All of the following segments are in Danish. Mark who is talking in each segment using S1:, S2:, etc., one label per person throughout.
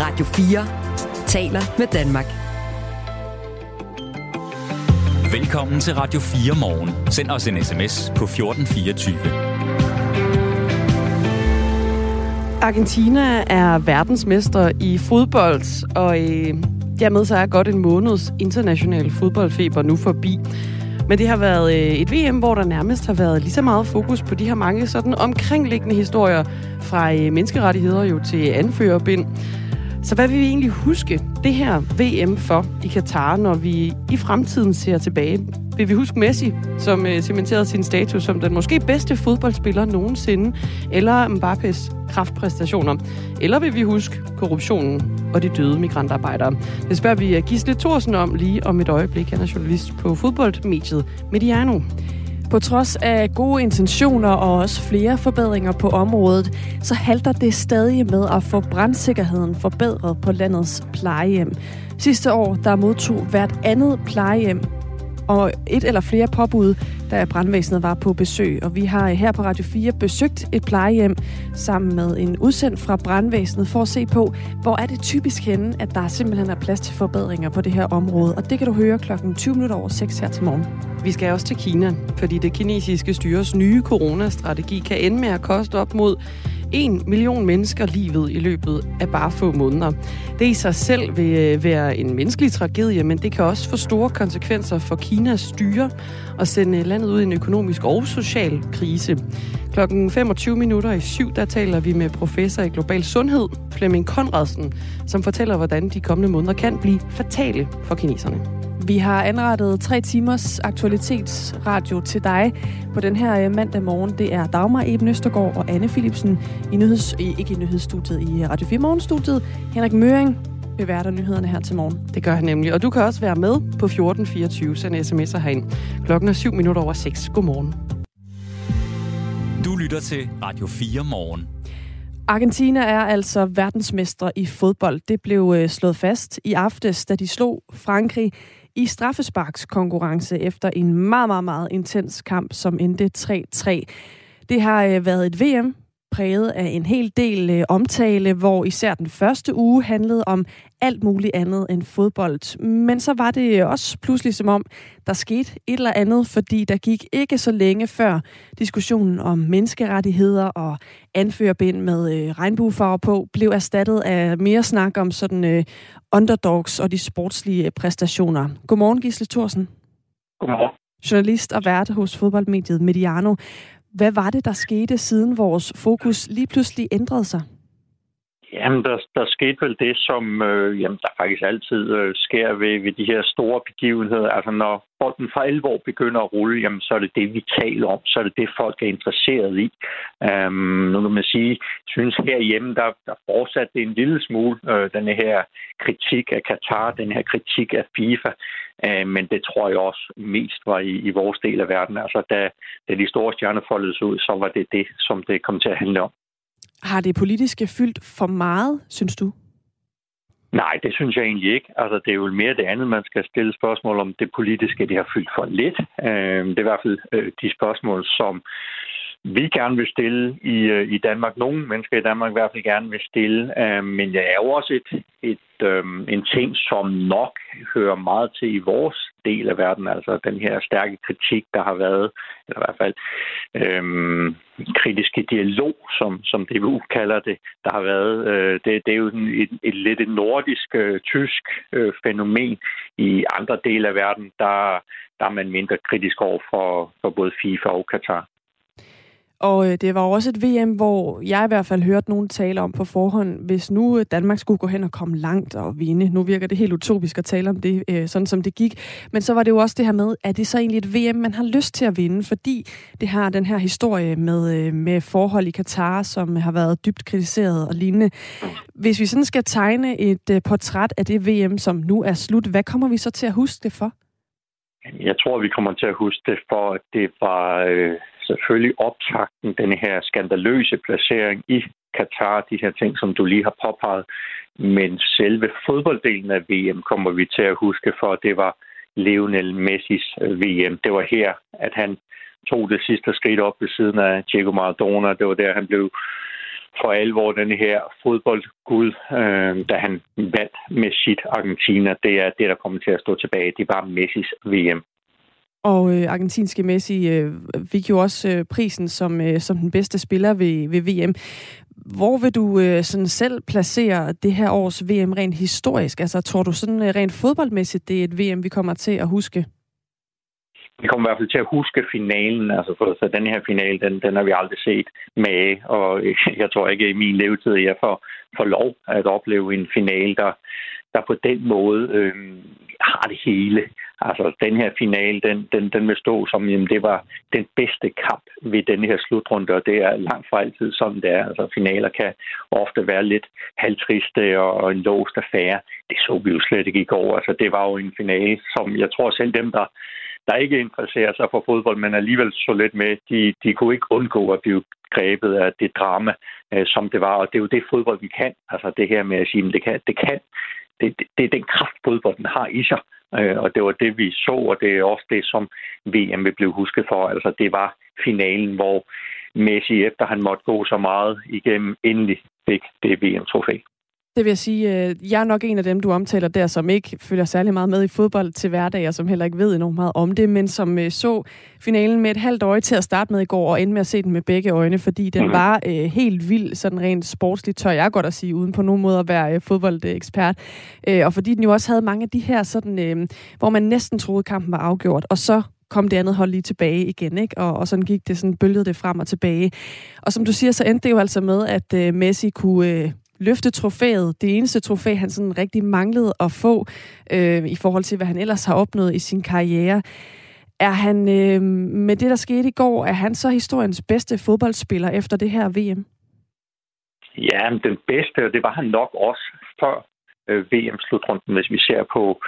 S1: Radio 4 taler med Danmark.
S2: Velkommen til Radio 4 morgen. Send os en sms på 1424.
S3: Argentina er verdensmester i fodbold, og øh, dermed så er godt en måneds international fodboldfeber nu forbi. Men det har været øh, et VM, hvor der nærmest har været lige så meget fokus på de her mange sådan omkringliggende historier fra øh, menneskerettigheder jo til anførerbind. Så hvad vil vi egentlig huske det her VM for i Katar, når vi i fremtiden ser tilbage? Vil vi huske Messi, som øh, cementerede sin status som den måske bedste fodboldspiller nogensinde, eller Mbappés kraftpræstationer? Eller vil vi huske korruptionen og de døde migrantarbejdere? Det spørger vi øh, Gisle Thorsen om lige om et øjeblik. Han er journalist på fodboldmediet Mediano.
S4: På trods af gode intentioner og også flere forbedringer på området, så halter det stadig med at få brandsikkerheden forbedret på landets plejehjem. Sidste år der modtog hvert andet plejehjem og et eller flere påbud, da brandvæsenet var på besøg. Og vi har her på Radio 4 besøgt et plejehjem sammen med en udsendt fra brandvæsenet for at se på, hvor er det typisk henne, at der simpelthen er plads til forbedringer på det her område. Og det kan du høre klokken 20 minutter over 6 her til morgen.
S3: Vi skal også til Kina, fordi det kinesiske styres nye coronastrategi kan ende med at koste op mod 1 million mennesker livet i løbet af bare få måneder. Det i sig selv vil øh, være en menneskelig tragedie, men det kan også få store konsekvenser for Kinas styre og sende øh, landet ud i en økonomisk og social krise. Klokken 25 minutter i syv, der taler vi med professor i global sundhed, Flemming Konradsen, som fortæller, hvordan de kommende måneder kan blive fatale for kineserne.
S4: Vi har anrettet tre timers aktualitetsradio til dig på den her øh, mandag morgen. Det er Dagmar Eben Østergaard og Anne Philipsen i nyheds, ikke i nyhedsstudiet, i Radio 4 Morgenstudiet. Henrik Møring beværter nyhederne her til morgen.
S3: Det gør han nemlig. Og du kan også være med på 1424, send sms'er herind. Klokken er 7 minutter over 6. Godmorgen.
S2: Du lytter til Radio 4 morgen.
S4: Argentina er altså verdensmestre i fodbold. Det blev øh, slået fast i aftes, da de slog Frankrig i straffesparkskonkurrence efter en meget, meget, meget intens kamp, som endte 3-3. Det har øh, været et VM præget af en hel del øh, omtale, hvor især den første uge handlede om alt muligt andet end fodbold. Men så var det også pludselig som om, der skete et eller andet, fordi der gik ikke så længe før diskussionen om menneskerettigheder og anførbind med øh, regnbuefarver på blev erstattet af mere snak om sådan øh, underdogs og de sportslige præstationer. Godmorgen, Gisle Thorsen.
S5: Godmorgen.
S4: Journalist og vært hos fodboldmediet Mediano. Hvad var det, der skete, siden vores fokus lige pludselig ændrede sig?
S5: Jamen, der, der skete vel det, som øh, jamen, der faktisk altid øh, sker ved, ved de her store begivenheder. Altså, når bolden for alvor begynder at rulle, jamen, så er det det, vi taler om. Så er det det, folk er interesseret i. Øhm, nu kan man sige, synes herhjemme, der, der fortsat det en lille smule, øh, den her kritik af Katar, den her kritik af FIFA. Uh, men det tror jeg også mest var i, i vores del af verden. Altså, da, da de store stjerner foldedes ud, så var det det, som det kom til at handle om.
S4: Har det politiske fyldt for meget, synes du?
S5: Nej, det synes jeg egentlig ikke. Altså, det er jo mere det andet, man skal stille spørgsmål om det politiske, det har fyldt for lidt. Øh, det er i hvert fald øh, de spørgsmål, som vi gerne vil stille i, øh, i Danmark. Nogle mennesker i Danmark i hvert fald gerne vil stille. Øh, men det er jo også et, et, øh, en ting, som nok hører meget til i vores del af verden. Altså den her stærke kritik, der har været, eller i hvert fald øh, kritiske dialog, som, som DBU kalder det, der har været. Øh, det, det er jo et, et, et lidt et nordisk, øh, tysk øh, fænomen. I andre dele af verden, der, der er man mindre kritisk over for, for både FIFA og Katar.
S4: Og øh, det var også et VM, hvor jeg i hvert fald hørte nogen tale om på forhånd, hvis nu øh, Danmark skulle gå hen og komme langt og vinde. Nu virker det helt utopisk at tale om det, øh, sådan som det gik. Men så var det jo også det her med, at det så egentlig et VM, man har lyst til at vinde, fordi det har den her historie med, øh, med forhold i Katar, som har været dybt kritiseret og lignende. Hvis vi sådan skal tegne et øh, portræt af det VM, som nu er slut, hvad kommer vi så til at huske det for?
S5: Jeg tror, vi kommer til at huske det for, at det var øh, selvfølgelig optakten, den her skandaløse placering i Katar, de her ting, som du lige har påpeget. Men selve fodbolddelen af VM kommer vi til at huske for, det var Lionel Messis øh, VM. Det var her, at han tog det sidste skridt op ved siden af Diego Maradona. Det var der, han blev for alvor den her fodboldgud, øh, da han vandt med sit Argentina. Det er det, der kommer til at stå tilbage. Det var Messis VM.
S4: Og øh, argentinske Messi øh, fik jo også øh, prisen som, øh, som den bedste spiller ved, ved VM. Hvor vil du øh, sådan selv placere det her års VM rent historisk? Altså tror du sådan øh, rent fodboldmæssigt, det er et VM, vi kommer til at huske?
S5: Vi kommer i hvert fald til at huske finalen. Altså for så den her finale, den, den har vi aldrig set med. Og øh, jeg tror ikke, i min levetid, jeg får, får lov at opleve en finale, der, der på den måde øh, har det hele. Altså, den her finale, den, den, den vil stå som, jamen, det var den bedste kamp ved den her slutrunde, og det er langt fra altid sådan, det er. Altså, finaler kan ofte være lidt halvtriste og en låst affære. Det så vi jo slet ikke i går. Altså, det var jo en finale, som jeg tror selv dem, der der ikke interesserer sig for fodbold, men alligevel så lidt med, de, de kunne ikke undgå at blive grebet af det drama, øh, som det var. Og det er jo det fodbold, vi kan. Altså det her med at sige, at det kan, det kan det, det, det er den kraft, fodbolden har i sig. Øh, og det var det, vi så, og det er også det, som VM vil blive husket for. Altså, det var finalen, hvor Messi, efter han måtte gå så meget igennem, endelig fik det VM-trofæ.
S4: Det vil jeg sige, øh, jeg er nok en af dem, du omtaler der, som ikke følger særlig meget med i fodbold til hverdag, og som heller ikke ved enormt meget om det, men som øh, så finalen med et halvt øje til at starte med i går, og endte med at se den med begge øjne, fordi den mm. var øh, helt vild, sådan rent sportsligt, tør jeg godt at sige, uden på nogen måde at være øh, fodboldekspert. Øh, og fordi den jo også havde mange af de her, sådan, øh, hvor man næsten troede, kampen var afgjort, og så kom det andet hold lige tilbage igen, ikke? Og, og sådan gik det, sådan bølgede det frem og tilbage. Og som du siger, så endte det jo altså med, at øh, Messi kunne øh, løfte trofæet. Det eneste trofæ, han sådan rigtig manglede at få øh, i forhold til, hvad han ellers har opnået i sin karriere. Er han, øh, med det der skete i går, er han så historiens bedste fodboldspiller efter det her VM?
S5: Ja, den bedste, og det var han nok også før øh, VM-slutrunden, hvis vi ser på,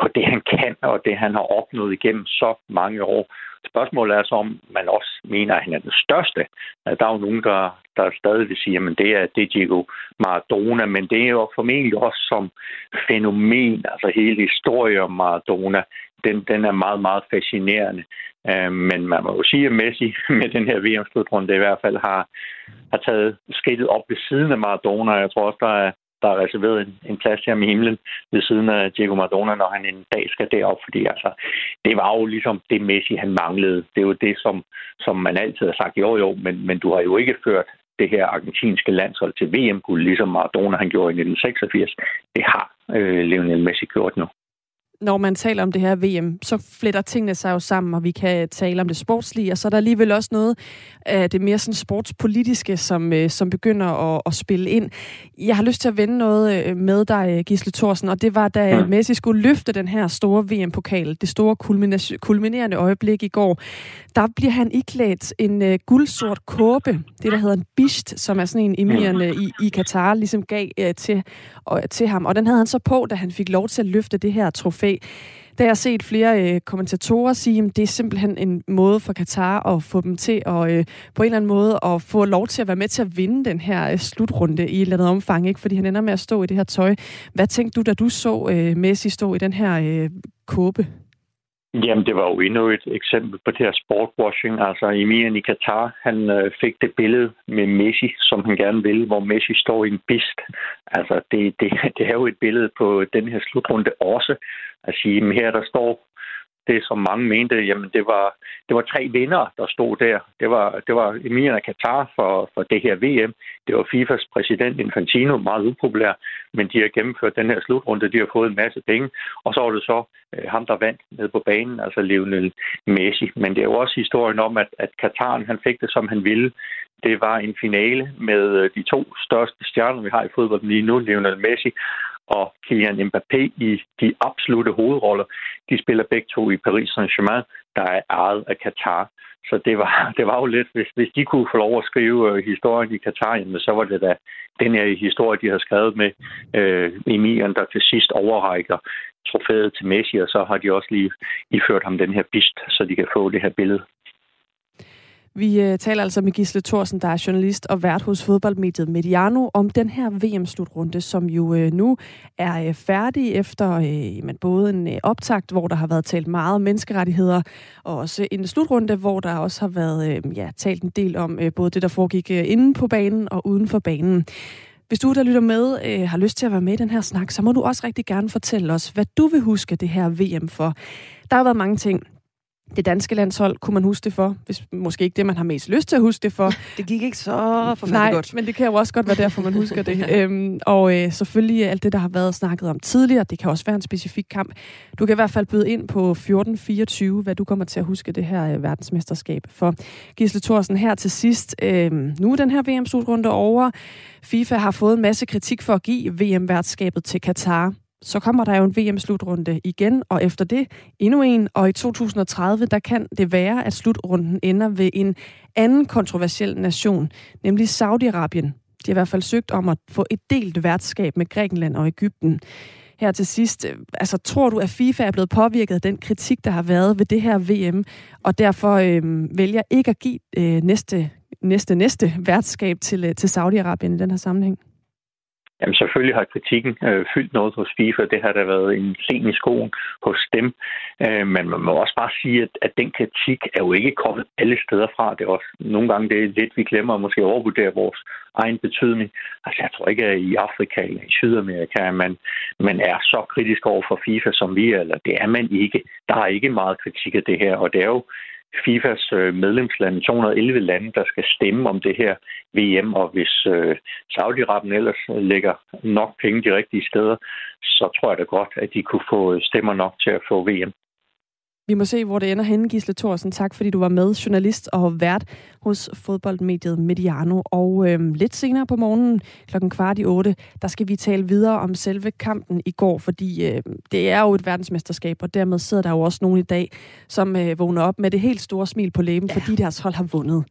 S5: på det, han kan, og det, han har opnået igennem så mange år. Spørgsmålet er så, om man også mener, at han er den største. Der er jo nogen, der, der stadig vil sige, at det er, det er Diego Maradona, men det er jo formentlig også som fænomen, altså hele historien om Maradona, den, den er meget, meget fascinerende. Men man må jo sige, at Messi med den her VM-slutrunde i hvert fald har, har taget skridtet op ved siden af Maradona. Jeg tror også, der er der er reserveret en, en plads her i himlen ved siden af Diego Maradona, når han en dag skal derop, fordi altså, det var jo ligesom det Messi, han manglede. Det er jo det, som, som man altid har sagt, jo jo, men, men du har jo ikke ført det her argentinske landshold til VM-guld, ligesom Maradona han gjorde i 1986. Det har øh, Lionel Messi gjort nu
S4: når man taler om det her VM, så fletter tingene sig jo sammen, og vi kan tale om det sportslige, og så er der alligevel også noget af det mere sådan sportspolitiske, som, øh, som begynder at, at spille ind. Jeg har lyst til at vende noget øh, med dig, Gisle Thorsen, og det var, da ja. Messi skulle løfte den her store VM-pokal, det store kulminerende øjeblik i går, der bliver han iklædt en uh, guldsort kåbe, det der hedder en bisht, som er sådan en emirende i, i Katar, ligesom gav uh, til, uh, til ham. Og den havde han så på, da han fik lov til at løfte det her trofæ. Der har jeg set flere øh, kommentatorer sige, at det er simpelthen en måde for Katar at få dem til at øh, på en eller anden måde at få lov til at være med til at vinde den her øh, slutrunde i et eller andet omfang, ikke? fordi han ender med at stå i det her tøj. Hvad tænkte du, da du så øh, Messi stå i den her øh, kåbe?
S5: Jamen, det var jo endnu et eksempel på det her sportwashing. Altså, Emir i Katar, han øh, fik det billede med Messi, som han gerne vil, hvor Messi står i en bist. Altså, det, det, det er jo et billede på den her slutrunde også. At sige, her der står det, som mange mente, jamen det var, det var tre vinder, der stod der. Det var, det var Emir af Katar for, for det her VM. Det var FIFAs præsident Infantino, meget upopulær, men de har gennemført den her slutrunde. De har fået en masse penge. Og så var det så øh, ham, der vandt ned på banen, altså Lionel Messi. Men det er jo også historien om, at, at Kataren, han fik det, som han ville. Det var en finale med øh, de to største stjerner, vi har i fodbold lige nu, Lionel Messi og Kylian Mbappé i de absolute hovedroller. De spiller begge to i Paris Saint-Germain, der er ejet af Katar. Så det var, det var jo lidt, hvis, hvis de kunne få lov at skrive øh, historien i Katar, jamen, så var det da den her historie, de har skrevet med øh, Emiren, der til sidst overrækker trofæet til Messi, og så har de også lige iført ham den her bist, så de kan få det her billede.
S4: Vi øh, taler altså med Gisle Thorsen, der er journalist og vært hos fodboldmediet Mediano, om den her VM-slutrunde, som jo øh, nu er øh, færdig efter øh, men både en øh, optakt, hvor der har været talt meget om menneskerettigheder, og også en slutrunde, hvor der også har været øh, ja, talt en del om øh, både det, der foregik øh, inde på banen og uden for banen. Hvis du, der lytter med, øh, har lyst til at være med i den her snak, så må du også rigtig gerne fortælle os, hvad du vil huske det her VM for. Der har været mange ting. Det danske landshold kunne man huske det for, hvis måske ikke det, man har mest lyst til at huske det for.
S3: Det gik ikke så forfærdeligt
S4: Nej,
S3: godt.
S4: men det kan jo også godt være derfor, man husker det. øhm, og øh, selvfølgelig alt det, der har været snakket om tidligere, det kan også være en specifik kamp. Du kan i hvert fald byde ind på 1424, hvad du kommer til at huske det her øh, verdensmesterskab for. Gisle Thorsen, her til sidst. Øh, nu er den her VM-slutrunde over. FIFA har fået en masse kritik for at give VM-værtskabet til Katar så kommer der jo en VM-slutrunde igen, og efter det endnu en, og i 2030, der kan det være, at slutrunden ender ved en anden kontroversiel nation, nemlig Saudi-Arabien. De har i hvert fald søgt om at få et delt værtskab med Grækenland og Ægypten. Her til sidst, øh, altså tror du, at FIFA er blevet påvirket af den kritik, der har været ved det her VM, og derfor øh, vælger ikke at give øh, næste, næste, næste værtskab til, øh, til Saudi-Arabien i den her sammenhæng?
S5: Jamen selvfølgelig har kritikken øh, fyldt noget hos FIFA. Det har der været en sen i skoen hos dem. Øh, men man må også bare sige, at, at den kritik er jo ikke kommet alle steder fra. Det er også nogle gange det er lidt, vi glemmer at måske overvurdere vores egen betydning. Altså jeg tror ikke, at i Afrika eller i Sydamerika, at man, man er så kritisk over for FIFA, som vi er. Eller det er man ikke. Der er ikke meget kritik af det her. Og det er jo FIFAs øh, medlemslande, 211 lande, der skal stemme om det her VM, og hvis øh, Saudi-Arabien ellers øh, lægger nok penge de rigtige steder, så tror jeg da godt, at de kunne få øh, stemmer nok til at få VM.
S4: Vi må se, hvor det ender henne, Gisle Thorsen. Tak, fordi du var med, journalist og vært hos fodboldmediet Mediano. Og øhm, lidt senere på morgenen, klokken kvart i otte, der skal vi tale videre om selve kampen i går, fordi øh, det er jo et verdensmesterskab, og dermed sidder der jo også nogen i dag, som øh, vågner op med det helt store smil på læben, ja. fordi deres hold har vundet.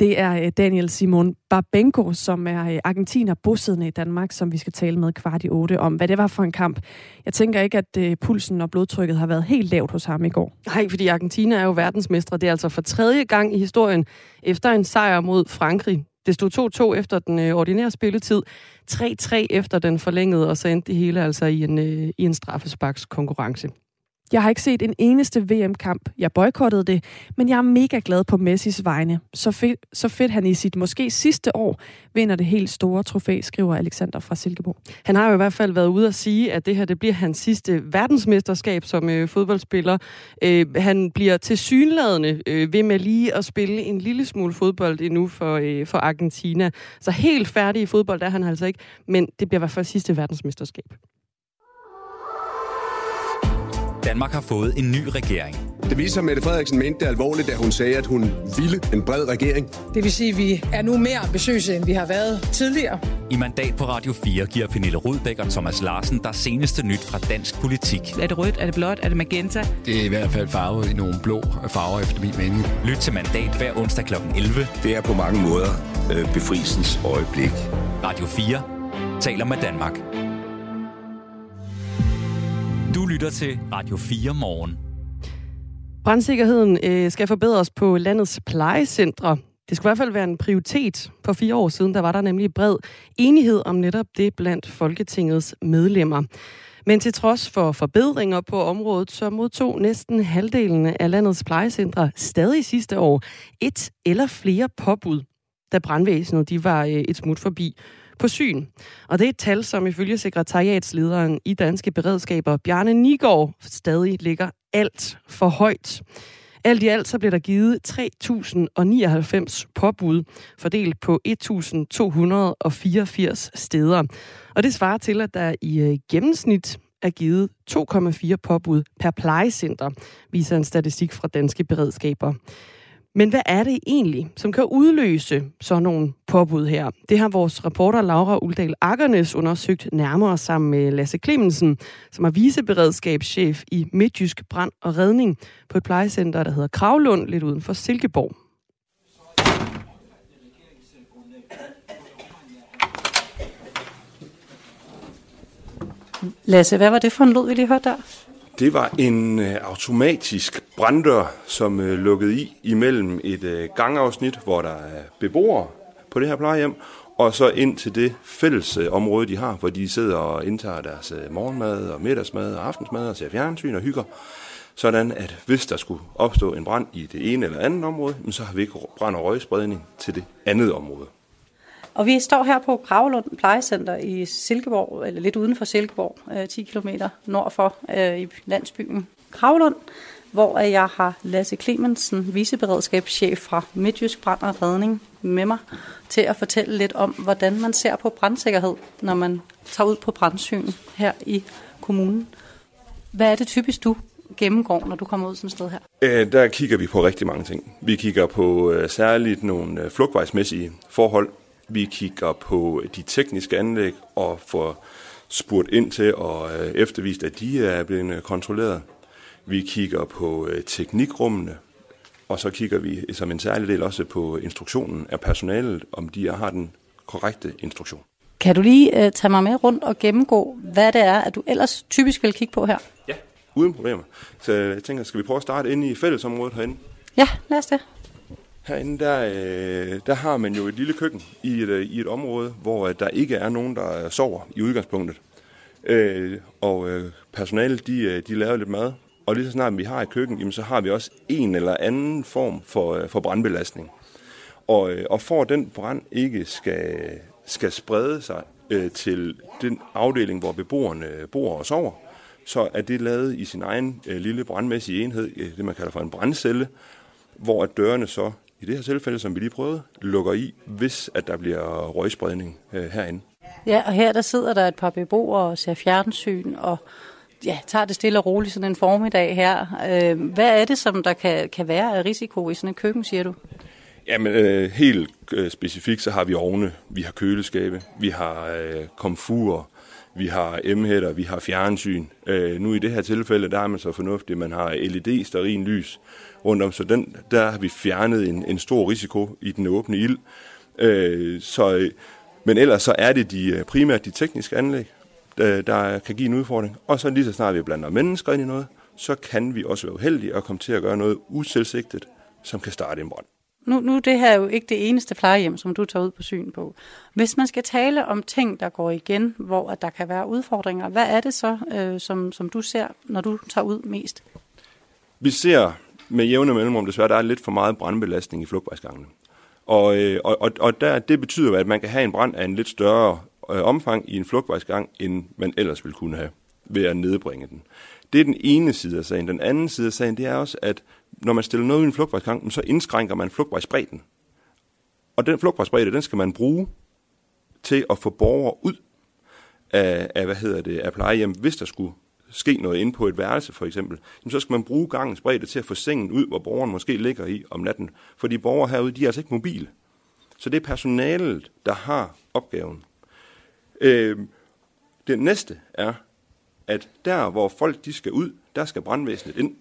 S4: Det er øh, Daniel Simon Barbenko, som er øh, argentiner bosiddende i Danmark, som vi skal tale med kvart i otte om, hvad det var for en kamp. Jeg tænker ikke, at øh, pulsen og blodtrykket har været helt lavt hos ham i går.
S3: Nej, fordi Argentina er jo verdensmestre. Det er altså for tredje gang i historien efter en sejr mod Frankrig. Det stod 2-2 efter den ordinære spilletid, 3-3 efter den forlængede, og så endte det hele altså i en, i en straffesparkskonkurrence.
S4: Jeg har ikke set en eneste VM-kamp. Jeg boykottede det, men jeg er mega glad på Messis vegne. Så fedt, så fedt han i sit måske sidste år vinder det helt store trofæ, skriver Alexander fra Silkeborg.
S3: Han har jo i hvert fald været ude at sige, at det her det bliver hans sidste verdensmesterskab som øh, fodboldspiller. Øh, han bliver tilsyneladende øh, ved med lige at spille en lille smule fodbold endnu for, øh, for Argentina. Så helt færdig i fodbold er han altså ikke, men det bliver i hvert fald sidste verdensmesterskab.
S2: Danmark har fået en ny regering.
S6: Det viser, at Mette Frederiksen mente det alvorligt, da hun sagde, at hun ville en bred regering.
S7: Det vil sige, at vi er nu mere ambitiøse, end vi har været tidligere.
S2: I mandat på Radio 4 giver Pernille Rudbæk og Thomas Larsen der seneste nyt fra dansk politik.
S8: Er det rødt? Er det blåt? Er det magenta?
S9: Det er i hvert fald farvet i nogle blå farver, efter min mening.
S2: Lyt til mandat hver onsdag kl. 11.
S10: Det er på mange måder øh, befrielsens øjeblik.
S2: Radio 4 taler med Danmark. Du lytter til Radio 4 morgen.
S3: Brandsikkerheden øh, skal forbedres på landets plejecentre. Det skulle i hvert fald være en prioritet. For fire år siden der var der nemlig bred enighed om netop det blandt Folketingets medlemmer. Men til trods for forbedringer på området, så modtog næsten halvdelen af landets plejecentre stadig sidste år et eller flere påbud, da brandvæsenet de var øh, et smut forbi på syn. Og det er et tal, som ifølge sekretariatslederen i Danske Beredskaber, Bjarne Nigård, stadig ligger alt for højt. Alt i alt så blev der givet 3.099 påbud, fordelt på 1.284 steder. Og det svarer til, at der i øh, gennemsnit er givet 2,4 påbud per plejecenter, viser en statistik fra Danske Beredskaber. Men hvad er det egentlig, som kan udløse sådan nogle påbud her? Det har vores reporter Laura Uldal Akkernes undersøgt nærmere sammen med Lasse Clemensen, som er viceberedskabschef i Midtjysk Brand og Redning på et plejecenter, der hedder Kravlund, lidt uden for Silkeborg.
S11: Lasse, hvad var det for en lyd, vi lige hørte der? Det var en øh, automatisk branddør, som øh, lukkede i imellem et øh, gangafsnit, hvor der er beboere på det her plejehjem, og så ind til det fælles øh, område, de har, hvor de sidder og indtager deres øh, morgenmad og middagsmad og aftensmad og ser fjernsyn og hygger. Sådan at hvis der skulle opstå en brand i det ene eller andet område, så har vi ikke brand- og røgspredning til det andet område.
S12: Og vi står her på Gravlund Plejecenter i Silkeborg, eller lidt uden for Silkeborg, øh, 10 km nord for øh, i landsbyen Gravlund, hvor jeg har Lasse Clemensen, viceberedskabschef fra Midtjysk Brand og Redning, med mig til at fortælle lidt om, hvordan man ser på brandsikkerhed, når man tager ud på brandsyn her i kommunen. Hvad er det typisk, du gennemgår, når du kommer ud sådan et sted her?
S11: Øh, der kigger vi på rigtig mange ting. Vi kigger på øh, særligt nogle øh, flugtvejsmæssige forhold. Vi kigger på de tekniske anlæg og får spurgt ind til og øh, eftervist, at de er blevet kontrolleret. Vi kigger på øh, teknikrummene, og så kigger vi som en særlig del også på instruktionen af personalet, om de har den korrekte instruktion.
S12: Kan du lige uh, tage mig med rundt og gennemgå, hvad det er, at du ellers typisk vil kigge på her?
S11: Ja, uden problemer. Så jeg tænker, skal vi prøve at starte inde i fællesområdet herinde?
S12: Ja, lad os det.
S11: Herinde, der, øh, der har man jo et lille køkken i et, øh, i et område, hvor øh, der ikke er nogen, der øh, sover i udgangspunktet. Øh, og øh, personalet, de, de laver lidt mad, og lige så snart vi har et køkken, jamen, så har vi også en eller anden form for, for brandbelastning. Og, og for at den brand ikke skal, skal sprede sig øh, til den afdeling, hvor beboerne bor og sover, så er det lavet i sin egen øh, lille brandmæssige enhed, øh, det man kalder for en brandcelle, hvor at dørene så, i det her tilfælde, som vi lige prøvede, lukker i, hvis at der bliver røgspredning øh, herinde.
S12: Ja, og her der sidder der et par beboere og ser fjernsyn og ja, tager det stille og roligt sådan en formiddag her. Øh, hvad er det, som der kan, kan være af risiko i sådan et køkken, siger du?
S11: Jamen, øh, helt øh, specifikt, så har vi ovne, vi har køleskabe, vi har øh, komfurer, vi har emhætter, vi har fjernsyn. Øh, nu i det her tilfælde, der er man så fornuftigt, man har LED sterin lys rundt om, så den, der har vi fjernet en, en stor risiko i den åbne ild. Øh, så, men ellers så er det de, øh, primært de tekniske anlæg, Øh, der kan give en udfordring. Og så lige så snart vi blander mennesker ind i noget, så kan vi også være uheldige og komme til at gøre noget uselsigtet, som kan starte en brand.
S12: Nu, nu det her er jo ikke det eneste plejehjem, som du tager ud på syn på. Hvis man skal tale om ting, der går igen, hvor at der kan være udfordringer, hvad er det så, øh, som, som du ser, når du tager ud mest?
S11: Vi ser med jævne mellemrum desværre, der er lidt for meget brandbelastning i flugtvejsgangene. Og, øh, og, og der, det betyder, at man kan have en brand af en lidt større øh, omfang i en flugtvejsgang, end man ellers ville kunne have ved at nedbringe den. Det er den ene side af sagen. Den anden side af sagen, det er også, at når man stiller noget i en flugtvejsgang, så indskrænker man flugtvejsbredden. Og den flugtvejsbredde, den skal man bruge til at få borgere ud af, af hvad hedder det, af plejehjem, hvis der skulle ske noget inde på et værelse for eksempel, så skal man bruge gangens bredde til at få sengen ud, hvor borgeren måske ligger i om natten. Fordi borgere herude, de er altså ikke mobile. Så det er personalet, der har opgaven. Øh, det næste er, at der, hvor folk de skal ud, der skal brandvæsenet ind.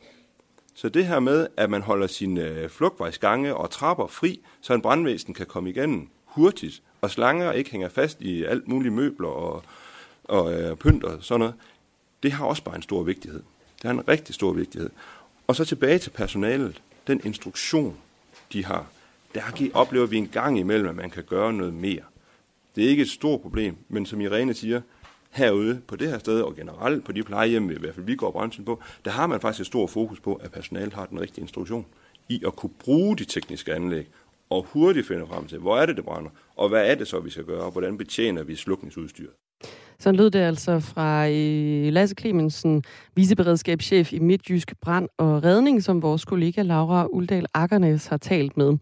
S11: Så det her med, at man holder sine øh, flugtvejsgange og trapper fri, så en brandvæsen kan komme igennem hurtigt, og slanger ikke hænger fast i alt mulige møbler og, og øh, pynt og sådan noget, det har også bare en stor vigtighed. Det har en rigtig stor vigtighed. Og så tilbage til personalet. Den instruktion, de har, der oplever vi en gang imellem, at man kan gøre noget mere. Det er ikke et stort problem, men som Irene siger, herude på det her sted, og generelt på de plejehjem, i hvert fald vi går branchen på, der har man faktisk et stort fokus på, at personalet har den rigtige instruktion i at kunne bruge de tekniske anlæg, og hurtigt finde frem til, hvor er det, det brænder, og hvad er det så, vi skal gøre, og hvordan betjener vi slukningsudstyret.
S3: Så lød det altså fra øh, Lasse Clemensen, viceberedskabschef i Midtjysk Brand og Redning, som vores kollega Laura Uldal Akkernes har talt med.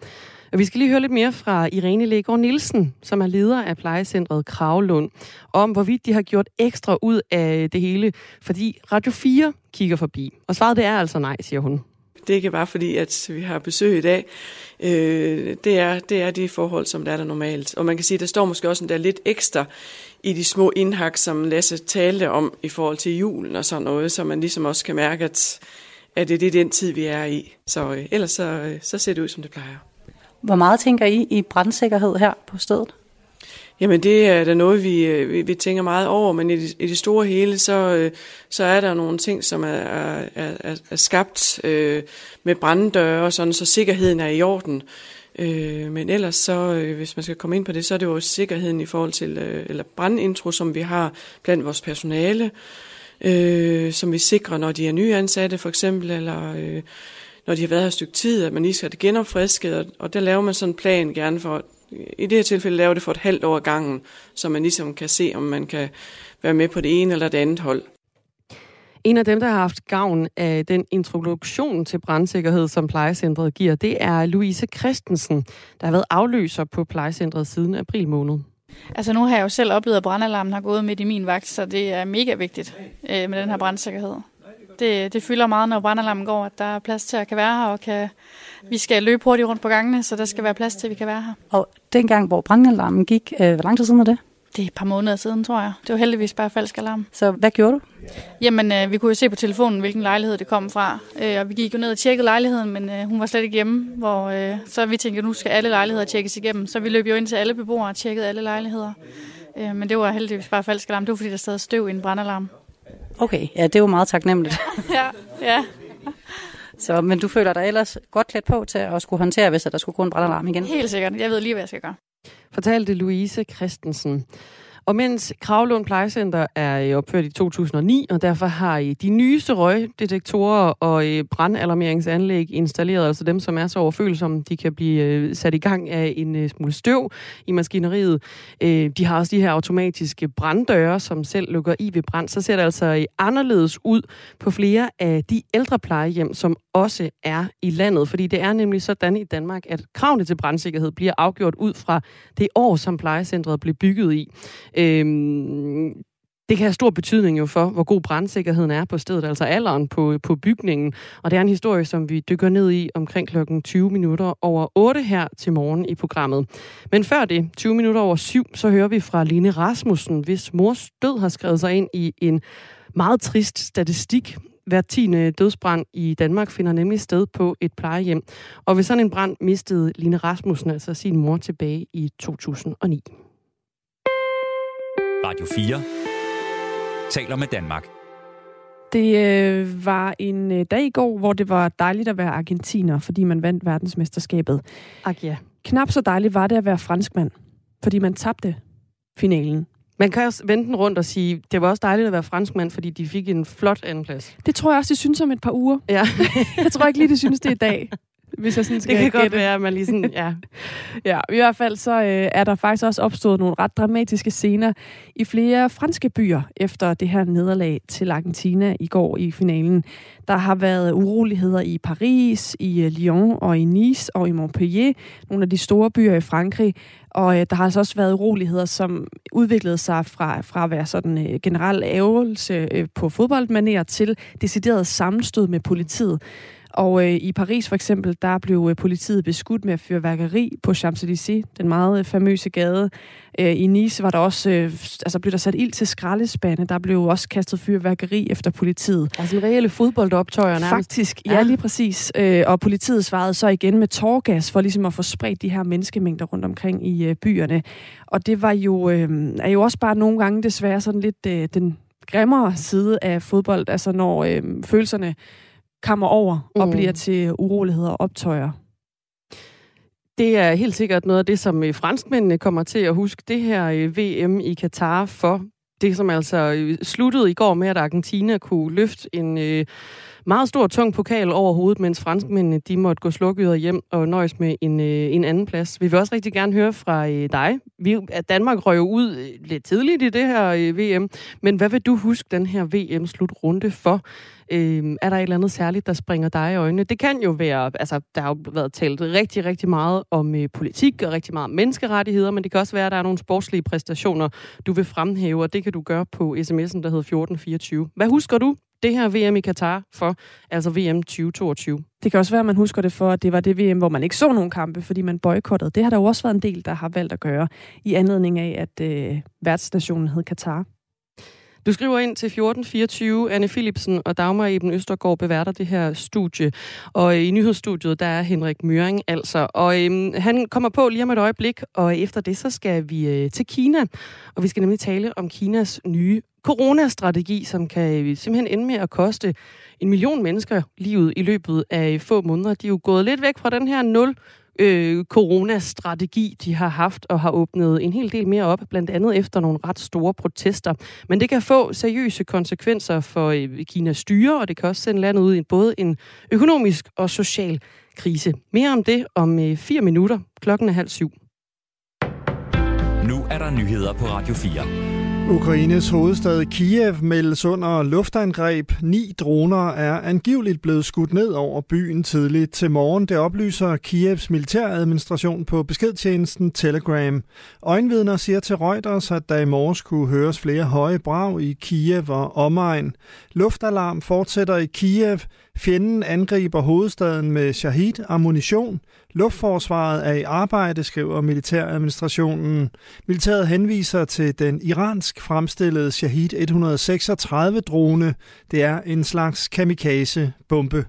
S3: Og vi skal lige høre lidt mere fra Irene Lægaard Nielsen, som er leder af plejecentret Kravlund, om hvorvidt de har gjort ekstra ud af det hele, fordi Radio 4 kigger forbi. Og svaret det er altså nej, siger hun.
S13: Det er ikke bare fordi, at vi har besøg i dag. Øh, det, er, det er de forhold, som der er der normalt. Og man kan sige, at der står måske også en der lidt ekstra i de små indhak, som Lasse talte om i forhold til julen og sådan noget, så man ligesom også kan mærke, at, at det er den tid, vi er i. Så øh, ellers så, øh, så ser det ud, som det plejer.
S12: Hvor meget tænker I i brandsikkerhed her på stedet?
S13: Jamen det er da noget, vi, øh, vi, vi tænker meget over, men i det, i det store hele, så, øh, så er der nogle ting, som er, er, er, er skabt øh, med branddøre og sådan, så sikkerheden er i orden. Øh, men ellers så, øh, hvis man skal komme ind på det, så er det jo sikkerheden i forhold til, øh, eller brandintro, som vi har blandt vores personale, øh, som vi sikrer, når de er nyansatte for eksempel, eller øh, når de har været her et stykke tid, at man lige skal have det genopfrisket, og, og der laver man sådan en plan gerne for, i det her tilfælde laver det for et halvt år gangen, så man ligesom kan se, om man kan være med på det ene eller det andet hold.
S3: En af dem, der har haft gavn af den introduktion til brandsikkerhed, som plejecentret giver, det er Louise Christensen, der har været afløser på plejecentret siden april måned.
S14: Altså nu har jeg jo selv oplevet, at brandalarmen har gået midt i min vagt, så det er mega vigtigt øh, med den her brandsikkerhed. Det, det fylder meget, når brandalarmen går, at der er plads til at kan være her, og kan, vi skal løbe hurtigt rundt på gangene, så der skal være plads til, at vi kan være her.
S12: Og dengang, hvor brandalarmen gik, øh, hvor lang tid siden er det?
S14: Det er et par måneder siden, tror jeg. Det var heldigvis bare falsk alarm.
S12: Så hvad gjorde du?
S14: Jamen, øh, vi kunne jo se på telefonen, hvilken lejlighed det kom fra. Øh, og vi gik jo ned og tjekkede lejligheden, men øh, hun var slet ikke hjemme. Hvor, øh, så vi tænkte, nu skal alle lejligheder tjekkes igennem. Så vi løb jo ind til alle beboere og tjekkede alle lejligheder. Øh, men det var heldigvis bare falsk alarm. Det var, fordi der stadig støv i en brandalarm.
S12: Okay, ja, det jo meget taknemmeligt.
S14: ja, ja.
S12: Så, men du føler dig ellers godt klædt på til at skulle håndtere, hvis der skulle gå en brandalarm igen?
S14: Helt sikkert. Jeg ved lige, hvad jeg skal gøre.
S3: Fortalte Louise Christensen. Og mens Kravlund Plejecenter er opført i 2009, og derfor har I de nyeste røgdetektorer og øh, brandalarmeringsanlæg installeret, altså dem, som er så overfølsomme, de kan blive øh, sat i gang af en øh, smule støv i maskineriet. De har også de her automatiske branddøre, som selv lukker i ved brand. Så ser det altså anderledes ud på flere af de ældre plejehjem, som også er i landet. Fordi det er nemlig sådan i Danmark, at kravene til brandsikkerhed bliver afgjort ud fra det år, som plejecentret blev bygget i. Øhm, det kan have stor betydning jo for, hvor god brandsikkerheden er på stedet, altså alderen på, på bygningen. Og det er en historie, som vi dykker ned i omkring klokken 20 minutter over 8 her til morgen i programmet. Men før det, 20 minutter over 7, så hører vi fra Line Rasmussen, hvis mors død har skrevet sig ind i en meget trist statistik. Hver tiende dødsbrand i Danmark finder nemlig sted på et plejehjem. Og ved sådan en brand mistede Line Rasmussen altså sin mor tilbage i 2009.
S2: Radio 4 taler med Danmark.
S4: Det øh, var en øh, dag i går, hvor det var dejligt at være argentiner, fordi man vandt verdensmesterskabet.
S3: Ak ja.
S4: Knap så dejligt var det at være franskmand, fordi man tabte finalen.
S3: Man kan også vente den rundt og sige, det var også dejligt at være franskmand, fordi de fik en flot andenplads.
S4: Det tror jeg også, de synes om et par uger.
S3: Ja.
S4: jeg tror ikke lige, de synes det i dag hvis jeg sådan skal
S3: Det kan
S4: gætte.
S3: godt være, at man lige sådan, ja.
S4: ja, i hvert fald så øh, er der faktisk også opstået nogle ret dramatiske scener i flere franske byer efter det her nederlag til Argentina i går i finalen. Der har været uroligheder i Paris, i øh, Lyon og i Nice og i Montpellier, nogle af de store byer i Frankrig. Og øh, der har altså også været uroligheder, som udviklede sig fra, fra at være sådan øh, generel ævelse øh, på fodboldmaner til decideret sammenstød med politiet. Og øh, i Paris for eksempel, der blev øh, politiet beskudt med fyrværkeri på Champs-Élysées, den meget øh, famøse gade. Øh, I Nice var der også, øh, altså blev der sat ild til skraldespande. Der blev også kastet fyrværkeri efter politiet.
S3: Altså en reelle fodboldoptøjer nærmest.
S4: Faktisk, ja, ja lige præcis. Øh, og politiet svarede så igen med tårgas for ligesom at få spredt de her menneskemængder rundt omkring i øh, byerne. Og det var jo, øh, er jo også bare nogle gange desværre sådan lidt øh, den grimmere side af fodbold, altså når øh, følelserne kammer over og mm. bliver til uroligheder og optøjer.
S3: Det er helt sikkert noget af det, som øh, franskmændene kommer til at huske det her øh, VM i Katar for. Det, som altså øh, sluttede i går med, at Argentina kunne løfte en øh, meget stor, tung pokal over hovedet, mens franskmændene de måtte gå slukket hjem og nøjes med en, øh, en anden plads. Vi vil også rigtig gerne høre fra øh, dig. Vi, at Danmark røg ud lidt tidligt i det her øh, VM, men hvad vil du huske den her VM-slutrunde for? Øh, er der et eller andet særligt, der springer dig i øjnene? Det kan jo være, altså der har jo været talt rigtig, rigtig meget om øh, politik og rigtig meget om menneskerettigheder, men det kan også være, at der er nogle sportslige præstationer, du vil fremhæve, og det kan du gøre på sms'en, der hedder 1424. Hvad husker du det her VM i Katar for, altså VM 2022?
S4: Det kan også være, at man husker det for, at det var det VM, hvor man ikke så nogen kampe, fordi man boykottede. Det har der jo også været en del, der har valgt at gøre, i anledning af, at øh, værtsstationen hed Katar.
S3: Du skriver ind til 1424. Anne Philipsen og Dagmar Eben Østergaard beværter det her studie. Og i nyhedsstudiet, der er Henrik Møring altså. Og øhm, han kommer på lige om et øjeblik, og efter det, så skal vi øh, til Kina. Og vi skal nemlig tale om Kinas nye coronastrategi, som kan øh, simpelthen ende med at koste en million mennesker livet i løbet af få måneder. De er jo gået lidt væk fra den her nul øh, coronastrategi, de har haft og har åbnet en hel del mere op, blandt andet efter nogle ret store protester. Men det kan få seriøse konsekvenser for øh, Kinas styre, og det kan også sende landet ud i både en økonomisk og social krise. Mere om det om øh, fire minutter. Klokken er halv syv.
S2: Nu er der nyheder på Radio 4.
S15: Ukraines hovedstad Kiev meldes under luftangreb. Ni droner er angiveligt blevet skudt ned over byen tidligt til morgen. Det oplyser Kievs militæradministration på beskedtjenesten Telegram. Øjenvidner siger til Reuters, at der i morges kunne høres flere høje brag i Kiev og omegn. Luftalarm fortsætter i Kiev. Fjenden angriber hovedstaden med Shahid-ammunition. Luftforsvaret er i arbejde, skriver militæradministrationen. Militæret henviser til den iransk fremstillede Shahid 136-drone. Det er en slags kamikaze-bombe.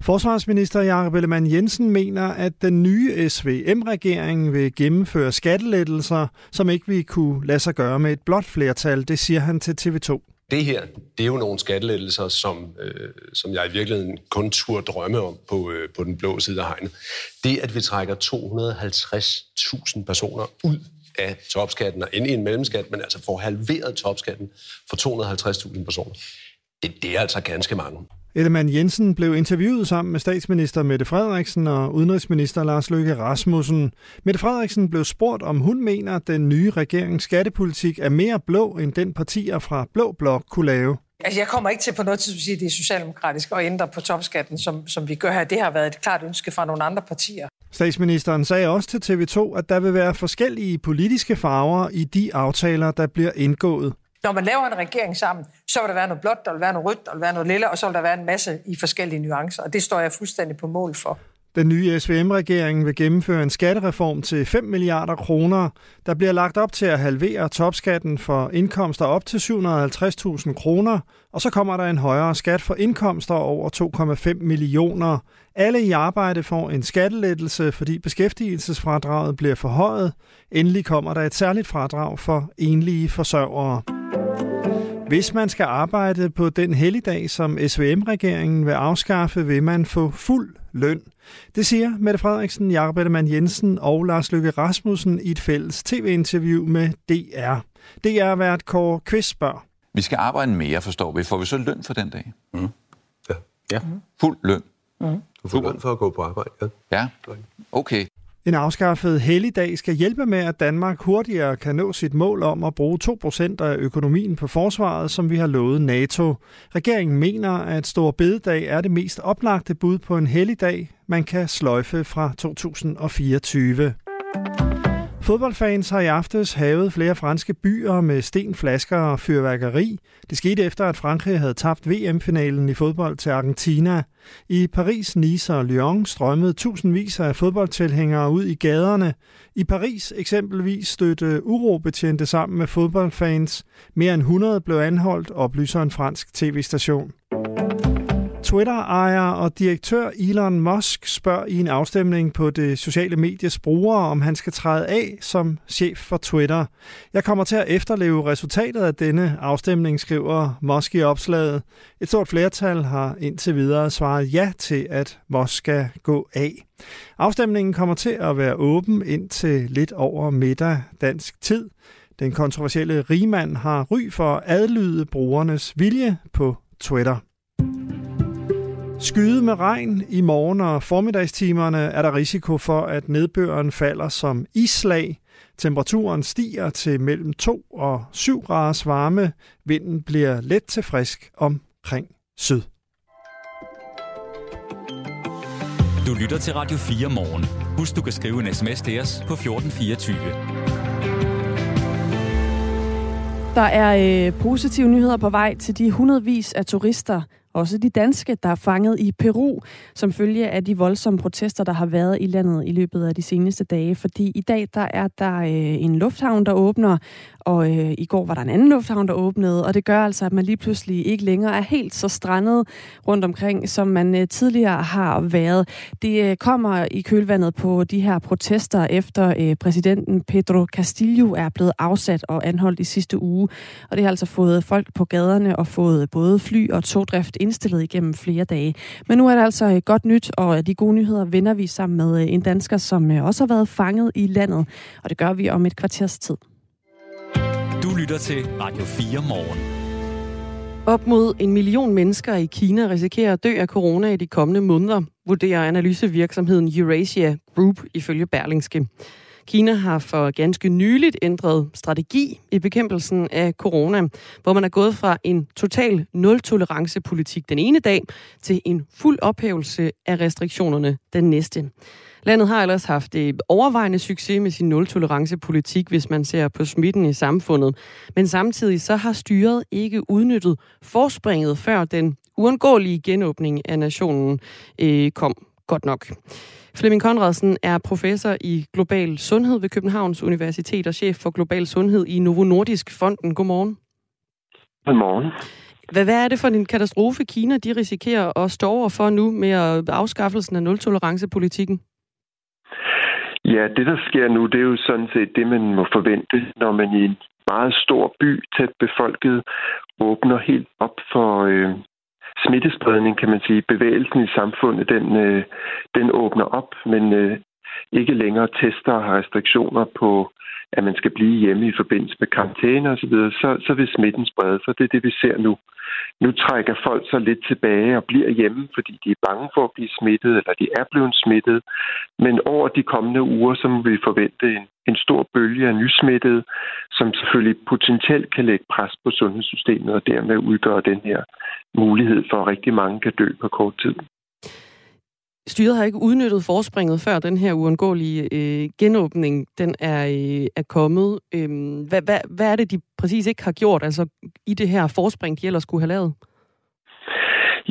S15: Forsvarsminister Jakob Ellemann Jensen mener, at den nye SVM-regering vil gennemføre skattelettelser, som ikke vil kunne lade sig gøre med et blåt flertal. Det siger han til TV2.
S16: Det her, det er jo nogle skattelettelser, som, øh, som jeg i virkeligheden kun turde drømme om på, øh, på den blå side af hegnet. Det, at vi trækker 250.000 personer ud af topskatten og ind i en mellemskat, men altså får halveret topskatten for 250.000 personer, det, det er altså ganske mange.
S15: Ellemann Jensen blev interviewet sammen med statsminister Mette Frederiksen og udenrigsminister Lars Løkke Rasmussen. Mette Frederiksen blev spurgt, om hun mener, at den nye regerings skattepolitik er mere blå, end den partier fra Blå Blok kunne lave.
S7: Altså, jeg kommer ikke til på noget tidspunkt at sige, at det er socialdemokratisk at ændre på topskatten, som, som vi gør her. Det har været et klart ønske fra nogle andre partier.
S15: Statsministeren sagde også til TV2, at der vil være forskellige politiske farver i de aftaler, der bliver indgået.
S7: Når man laver en regering sammen, så vil der være noget blåt, der vil være noget rødt, der vil være noget lille, og så vil der være en masse i forskellige nuancer, og det står jeg fuldstændig på mål for.
S15: Den nye SVM-regering vil gennemføre en skattereform til 5 milliarder kroner. Der bliver lagt op til at halvere topskatten for indkomster op til 750.000 kroner, og så kommer der en højere skat for indkomster over 2,5 millioner. Alle i arbejde får en skattelettelse, fordi beskæftigelsesfradraget bliver forhøjet. Endelig kommer der et særligt fradrag for enlige forsørgere. Hvis man skal arbejde på den helligdag, som SVM-regeringen vil afskaffe, vil man få fuld løn. Det siger Mette Frederiksen, Jakob Ellemann Jensen og Lars Løkke Rasmussen i et fælles tv-interview med DR. DR-vært Kåre Kvist spørger.
S17: Vi skal arbejde mere, forstår vi. Får vi så løn for den dag?
S16: Mm. Ja. ja.
S17: Fuld løn?
S16: Mm. Du får løn for at gå på arbejde, ja.
S17: Ja, okay.
S15: En afskaffet helligdag skal hjælpe med, at Danmark hurtigere kan nå sit mål om at bruge 2% af økonomien på forsvaret, som vi har lovet NATO. Regeringen mener, at Stor Bededag er det mest oplagte bud på en helligdag, man kan sløjfe fra 2024. Fodboldfans har i aftes havet flere franske byer med sten, flasker og fyrværkeri. Det skete efter, at Frankrig havde tabt VM-finalen i fodbold til Argentina. I Paris, Nice og Lyon strømmede tusindvis af fodboldtilhængere ud i gaderne. I Paris eksempelvis støtte urobetjente sammen med fodboldfans. Mere end 100 blev anholdt, oplyser en fransk tv-station. Twitter-ejer og direktør Elon Musk spørger i en afstemning på det sociale medies brugere, om han skal træde af som chef for Twitter. Jeg kommer til at efterleve resultatet af denne afstemning, skriver Musk i opslaget. Et stort flertal har indtil videre svaret ja til, at Musk skal gå af. Afstemningen kommer til at være åben indtil lidt over middag dansk tid. Den kontroversielle rigmand har ry for at adlyde brugernes vilje på Twitter. Skyde med regn i morgen og formiddagstimerne er der risiko for, at nedbøren falder som islag. Temperaturen stiger til mellem 2 og 7 graders varme. Vinden bliver let til frisk omkring syd.
S2: Du lytter til Radio 4 morgen. Husk, du kan skrive en sms til os på 1424.
S4: Der er øh, positive nyheder på vej til de hundredvis af turister, også de danske, der er fanget i Peru, som følge af de voldsomme protester, der har været i landet i løbet af de seneste dage. Fordi i dag der er der øh, en lufthavn, der åbner, og øh, i går var der en anden lufthavn, der åbnede, og det gør altså, at man lige pludselig ikke længere er helt så strandet rundt omkring, som man øh, tidligere har været. Det øh, kommer i kølvandet på de her protester, efter øh, præsidenten Pedro Castillo er blevet afsat og anholdt i sidste uge, og det har altså fået folk på gaderne og fået både fly og togdrift indstillet igennem flere dage. Men nu er det altså øh, godt nyt, og de gode nyheder vender vi sammen med øh, en dansker, som øh, også har været fanget i landet, og det gør vi om et kvarters tid.
S2: Du lytter til Radio 4 morgen.
S3: Op mod en million mennesker i Kina risikerer at dø af corona i de kommende måneder, vurderer analysevirksomheden Eurasia Group ifølge Berlingske. Kina har for ganske nyligt ændret strategi i bekæmpelsen af corona, hvor man er gået fra en total nul-tolerance-politik den ene dag til en fuld ophævelse af restriktionerne den næste. Landet har ellers haft et overvejende succes med sin nul-tolerance-politik, hvis man ser på smitten i samfundet. Men samtidig så har styret ikke udnyttet forspringet før den uundgåelige genåbning af nationen øh, kom godt nok. Flemming Konradsen er professor i global sundhed ved Københavns Universitet og chef for global sundhed i Novo Nordisk Fonden. Godmorgen.
S18: Godmorgen.
S3: Hvad, hvad er det for en katastrofe, Kina de risikerer at stå over for nu med afskaffelsen af nul-tolerance-politikken?
S18: Ja, det der sker nu, det er jo sådan set det, man må forvente, når man i en meget stor by, tæt befolket, åbner helt op for øh, smittespredning, kan man sige. Bevægelsen i samfundet, den, øh, den åbner op, men øh, ikke længere tester og har restriktioner på at man skal blive hjemme i forbindelse med karantæne osv., så, så, så vil smitten sprede sig. Det er det, vi ser nu. Nu trækker folk sig lidt tilbage og bliver hjemme, fordi de er bange for at blive smittet, eller de er blevet smittet. Men over de kommende uger, så må vi forvente en, en stor bølge af nysmittede, som selvfølgelig potentielt kan lægge pres på sundhedssystemet og dermed udgøre den her mulighed for, at rigtig mange kan dø på kort tid.
S3: Styret har ikke udnyttet forspringet før den her uundgåelige øh, genåbning den er, øh, er kommet. Øhm, hvad, hvad, hvad er det, de præcis ikke har gjort altså i det her forspring, de ellers skulle have lavet?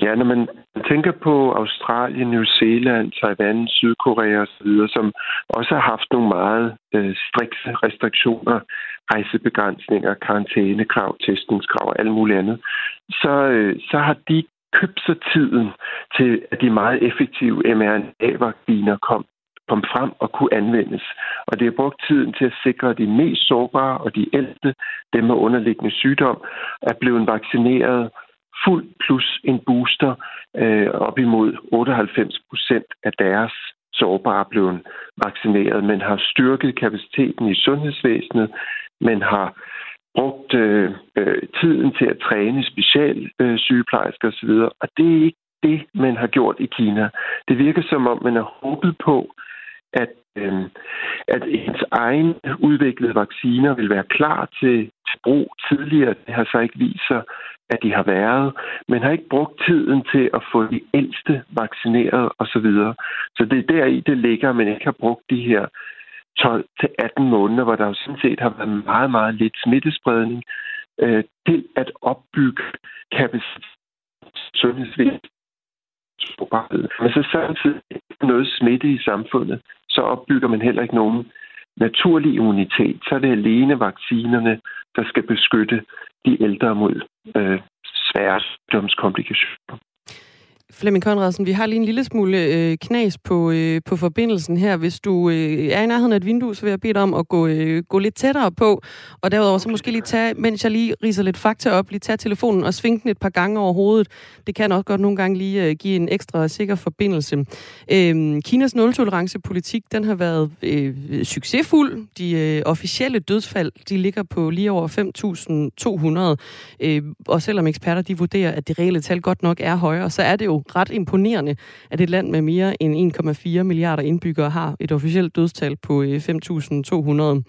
S18: Ja, når man tænker på Australien, New Zealand, Taiwan, Sydkorea osv., som også har haft nogle meget øh, strikse restriktioner, rejsebegrænsninger, karantænekrav, testningskrav og alt muligt andet, så, øh, så har de købt sig tiden til, at de meget effektive mRNA-vacciner kom, kom frem og kunne anvendes. Og det har brugt tiden til at sikre, at de mest sårbare og de ældste, dem med underliggende sygdom, er blevet vaccineret fuld plus en booster øh, op imod 98 procent af deres sårbare blevet vaccineret, men har styrket kapaciteten i sundhedsvæsenet, men har brugt øh, øh, tiden til at træne special øh, osv., og det er ikke det, man har gjort i Kina. Det virker som om, man har håbet på, at, øh, at ens egen udviklede vacciner vil være klar til, til brug tidligere. Det har så ikke vist sig, at de har været, men har ikke brugt tiden til at få de ældste vaccineret osv. Så, så det er deri, det ligger, at man ikke har brugt de her 12 til 18 måneder, hvor der jo sådan set har været meget, meget lidt smittespredning, øh, til at opbygge kapacitet sundhedsvæsen. Men så samtidig noget smitte i samfundet, så opbygger man heller ikke nogen naturlig immunitet. Så er det alene vaccinerne, der skal beskytte de ældre mod øh, svære sygdomskomplikationer.
S3: Flemming Konradsen, vi har lige en lille smule øh, knas på, øh, på forbindelsen her. Hvis du øh, er i nærheden af et vindue, så vil jeg bede dig om at gå, øh, gå lidt tættere på. Og derudover så måske lige tage, mens jeg lige riser lidt fakta op, lige tage telefonen og svinge den et par gange over hovedet. Det kan også godt nogle gange lige øh, give en ekstra sikker forbindelse. Øh, Kinas nul-tolerance-politik, den har været øh, succesfuld. De øh, officielle dødsfald, de ligger på lige over 5.200. Øh, og selvom eksperter de vurderer, at det reelle tal godt nok er højere, så er det jo ret imponerende, at et land med mere end 1,4 milliarder indbyggere har et officielt dødstal på øh, 5.200.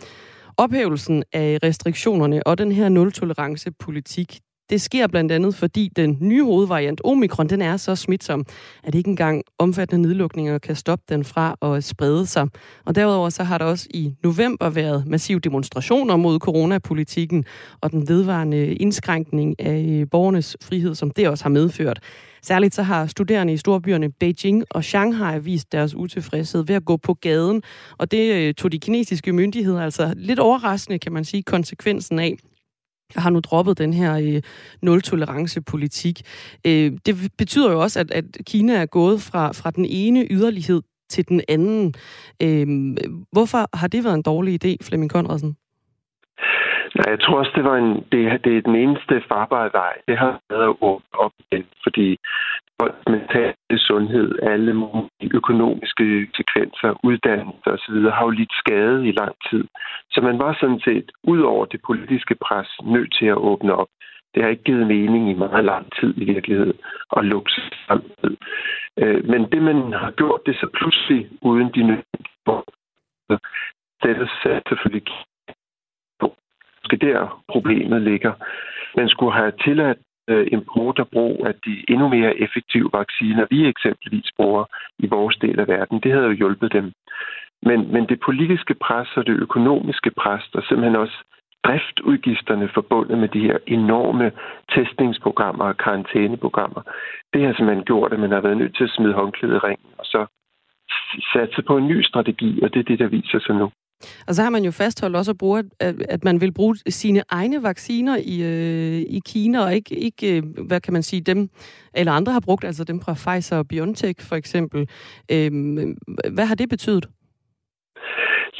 S3: Ophævelsen af restriktionerne og den her nul-tolerance-politik, det sker blandt andet, fordi den nye hovedvariant omikron, den er så smitsom, at ikke engang omfattende nedlukninger kan stoppe den fra at sprede sig. Og derudover så har der også i november været massive demonstrationer mod coronapolitikken og den vedvarende indskrænkning af øh, borgernes frihed, som det også har medført. Særligt så har studerende i storbyerne Beijing og Shanghai vist deres utilfredshed ved at gå på gaden, og det øh, tog de kinesiske myndigheder altså lidt overraskende, kan man sige, konsekvensen af har nu droppet den her øh, nul-tolerance-politik. Øh, det betyder jo også, at, at Kina er gået fra, fra den ene yderlighed til den anden. Øh, hvorfor har det været en dårlig idé, Flemming Konradsen?
S18: Nej, jeg tror også, det var en, det, det er den eneste farbare vej. Det har været at åbne op igen, fordi mentale sundhed, alle mulige økonomiske sekvenser, uddannelse osv. har jo lidt skade i lang tid. Så man var sådan set, ud over det politiske pres, nødt til at åbne op. Det har ikke givet mening i meget lang tid i virkeligheden at lukke sig sammen. Øh, men det, man har gjort, det så pludselig uden de nødvendige det er selvfølgelig måske der problemet ligger. Man skulle have tilladt øh, import og brug af de endnu mere effektive vacciner, vi eksempelvis bruger i vores del af verden. Det havde jo hjulpet dem. Men, men det politiske pres og det økonomiske pres, der simpelthen også driftudgifterne forbundet med de her enorme testningsprogrammer og karantæneprogrammer, det har simpelthen gjort, at man har været nødt til at smide håndklædet i ringen og så satse på en ny strategi, og det er det, der viser sig nu.
S3: Og så har man jo fastholdt også at, bruge, at, at man vil bruge sine egne vacciner i, øh, i Kina, og ikke, ikke, øh, hvad kan man sige, dem, eller andre har brugt, altså dem fra Pfizer og BioNTech for eksempel. Øh, hvad har det betydet?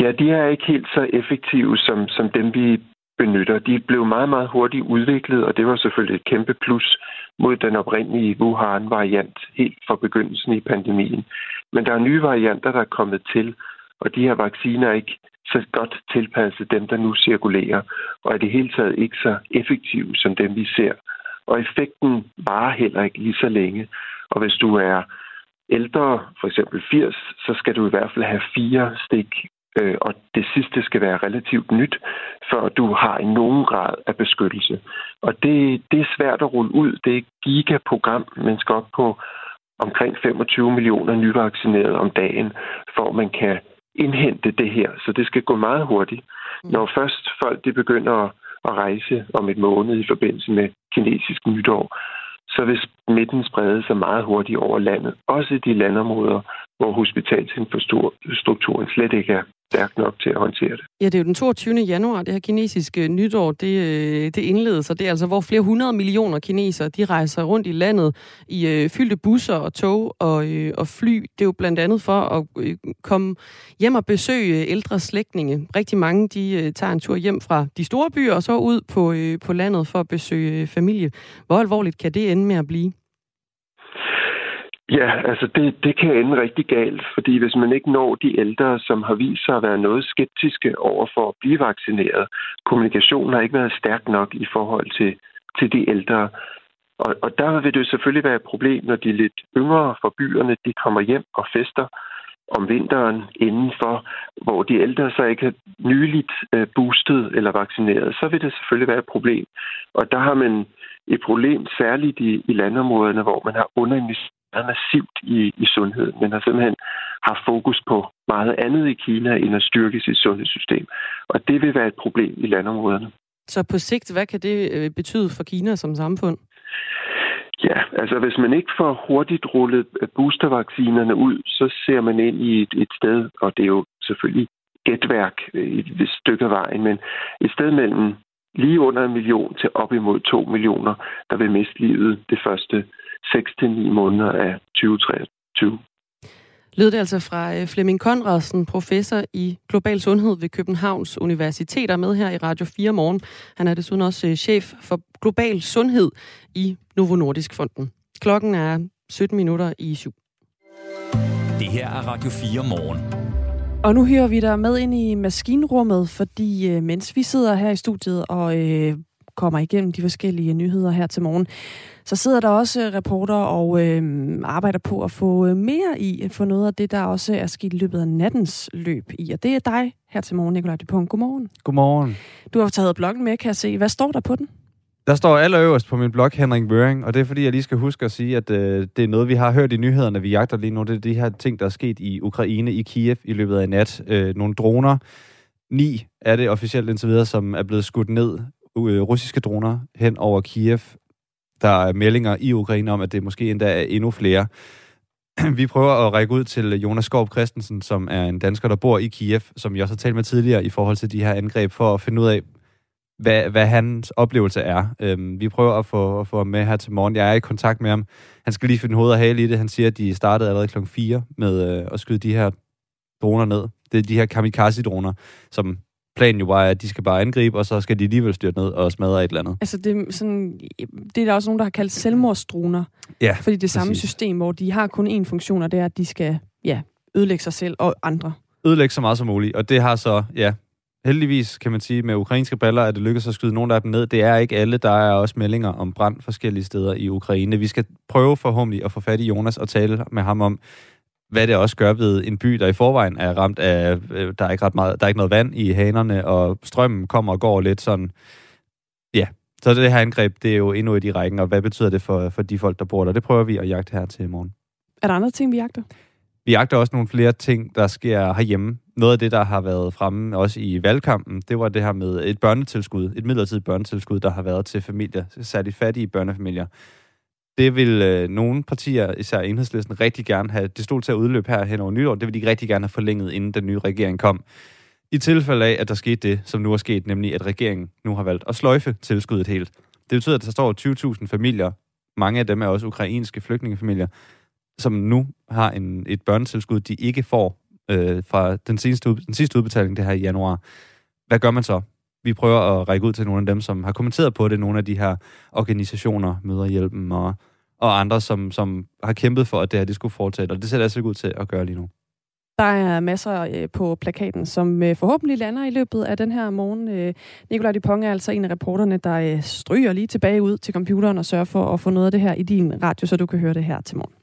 S18: Ja, de er ikke helt så effektive som, som dem, vi benytter. De blev meget, meget hurtigt udviklet, og det var selvfølgelig et kæmpe plus mod den oprindelige Wuhan-variant helt fra begyndelsen i pandemien. Men der er nye varianter, der er kommet til, og de her vacciner er ikke så godt tilpasset dem, der nu cirkulerer, og er det hele taget ikke så effektive som dem, vi ser. Og effekten varer heller ikke lige så længe. Og hvis du er ældre, for eksempel 80, så skal du i hvert fald have fire stik, øh, og det sidste skal være relativt nyt, før du har en nogen grad af beskyttelse. Og det, det er svært at rulle ud. Det er et gigaprogram, man skal op på omkring 25 millioner nyvaccinerede om dagen, for at man kan indhente det her. Så det skal gå meget hurtigt. Mm. Når først folk de begynder at, at rejse om et måned i forbindelse med kinesisk nytår, så vil smitten sprede sig meget hurtigt over landet. Også i de landområder, hvor hospitalsinfrastrukturen slet ikke er stærk nok til at håndtere det.
S3: Ja, det er jo den 22. januar, det her kinesiske nytår, det, øh, det indledes, og det er altså, hvor flere hundrede millioner kinesere, de rejser rundt i landet i øh, fyldte busser og tog og, øh, og fly. Det er jo blandt andet for at øh, komme hjem og besøge øh, ældre slægtninge. Rigtig mange, de øh, tager en tur hjem fra de store byer og så ud på, øh, på landet for at besøge øh, familie. Hvor alvorligt kan det ende med at blive?
S18: Ja, altså det, det kan ende rigtig galt, fordi hvis man ikke når de ældre, som har vist sig at være noget skeptiske over for at blive vaccineret, kommunikationen har ikke været stærk nok i forhold til, til de ældre. Og, og der vil det selvfølgelig være et problem, når de lidt yngre fra byerne, de kommer hjem og fester om vinteren indenfor, hvor de ældre så ikke er nyligt øh, boostet eller vaccineret, så vil det selvfølgelig være et problem. Og der har man et problem særligt i, i landområderne, hvor man har underinvesteret meget massivt i, i sundhed, men har simpelthen haft fokus på meget andet i Kina, end at styrke sit sundhedssystem. Og det vil være et problem i landområderne.
S3: Så på sigt, hvad kan det øh, betyde for Kina som samfund?
S18: Ja, altså hvis man ikke får hurtigt rullet boostervaccinerne ud, så ser man ind i et, et sted, og det er jo selvfølgelig gætværk et, et stykke af vejen, men et sted mellem lige under en million til op imod to millioner, der vil miste livet det første 6-9 måneder af 2023.
S3: Lød det altså fra øh, Flemming Konradsen, professor i global sundhed ved Københavns Universitet, er med her i Radio 4 morgen. Han er desuden også øh, chef for global sundhed i Novo Nordisk Fonden. Klokken er 17 minutter i syv.
S2: Det her er Radio 4 morgen.
S4: Og nu hører vi dig med ind i maskinrummet, fordi øh, mens vi sidder her i studiet og øh, kommer igennem de forskellige nyheder her til morgen, så sidder der også reporter og øh, arbejder på at få øh, mere i, for noget af det, der også er sket i løbet af nattens løb i. Og det er dig her til morgen, Nikolaj Dupont. Godmorgen.
S19: Godmorgen.
S4: Du har taget bloggen med, kan jeg se. Hvad står der på den?
S19: Der står allerøverst på min blog Henrik Møring, og det er fordi, jeg lige skal huske at sige, at øh, det er noget, vi har hørt i nyhederne, vi jagter lige nu. Det er de her ting, der er sket i Ukraine, i Kiev i løbet af nat. Øh, nogle droner, ni er det officielt indtil videre, som er blevet skudt ned, øh, Øh, russiske droner hen over Kiev Der er meldinger i Ukraine om, at det måske endda er endnu flere. Vi prøver at række ud til Jonas Skorp Christensen, som er en dansker, der bor i Kiev, som jeg også har talt med tidligere i forhold til de her angreb, for at finde ud af, hvad, hvad hans oplevelse er. Øhm, vi prøver at få, at få ham med her til morgen. Jeg er i kontakt med ham. Han skal lige finde hovedet og hale i det. Han siger, at de startede allerede klokken 4 med øh, at skyde de her droner ned. Det er de her kamikaze-droner, som planen jo bare er, at de skal bare angribe, og så skal de alligevel styrte ned og smadre et eller andet.
S4: Altså, det er, sådan, det er der også nogen, der har kaldt selvmordsdroner.
S19: Ja,
S4: Fordi det er samme system, hvor de har kun én funktion, og det er, at de skal ja, ødelægge sig selv og andre.
S19: Ødelægge så meget som muligt, og det har så, ja, heldigvis kan man sige, med ukrainske baller, at det lykkedes at skyde nogle af dem ned. Det er ikke alle, der er også meldinger om brand forskellige steder i Ukraine. Vi skal prøve forhåbentlig at få fat i Jonas og tale med ham om, hvad det også gør ved en by, der i forvejen er ramt af, øh, der er ikke ret meget, der er ikke noget vand i hanerne, og strømmen kommer og går lidt sådan, ja. Så det her angreb, det er jo endnu et i rækken, og hvad betyder det for, for de folk, der bor der? Det prøver vi at jagte her til i morgen.
S4: Er der andre ting, vi jagter?
S19: Vi jagter også nogle flere ting, der sker herhjemme. Noget af det, der har været fremme også i valgkampen, det var det her med et børnetilskud, et midlertidigt børnetilskud, der har været til familier, særligt fattige børnefamilier. Det vil øh, nogle partier, især enhedslisten, rigtig gerne have. Det stod til at udløbe her hen over nytår. Det vil de rigtig gerne have forlænget, inden den nye regering kom. I tilfælde af, at der skete det, som nu er sket, nemlig at regeringen nu har valgt at sløjfe tilskuddet helt. Det betyder, at der står 20.000 familier, mange af dem er også ukrainske flygtningefamilier, som nu har en, et børnetilskud, de ikke får øh, fra den, seneste, den sidste udbetaling, det her i januar. Hvad gør man så? Vi prøver at række ud til nogle af dem, som har kommenteret på det, nogle af de her organisationer, Møderhjælpen og, og andre, som, som har kæmpet for, at det her det skulle fortsætte, og det ser det altså ikke ud til at gøre lige nu.
S4: Der er masser øh, på plakaten, som øh, forhåbentlig lander i løbet af den her morgen. Øh, Nikolaj Dupont er altså en af reporterne, der stryger lige tilbage ud til computeren og sørger for at få noget af det her i din radio, så du kan høre det her til morgen.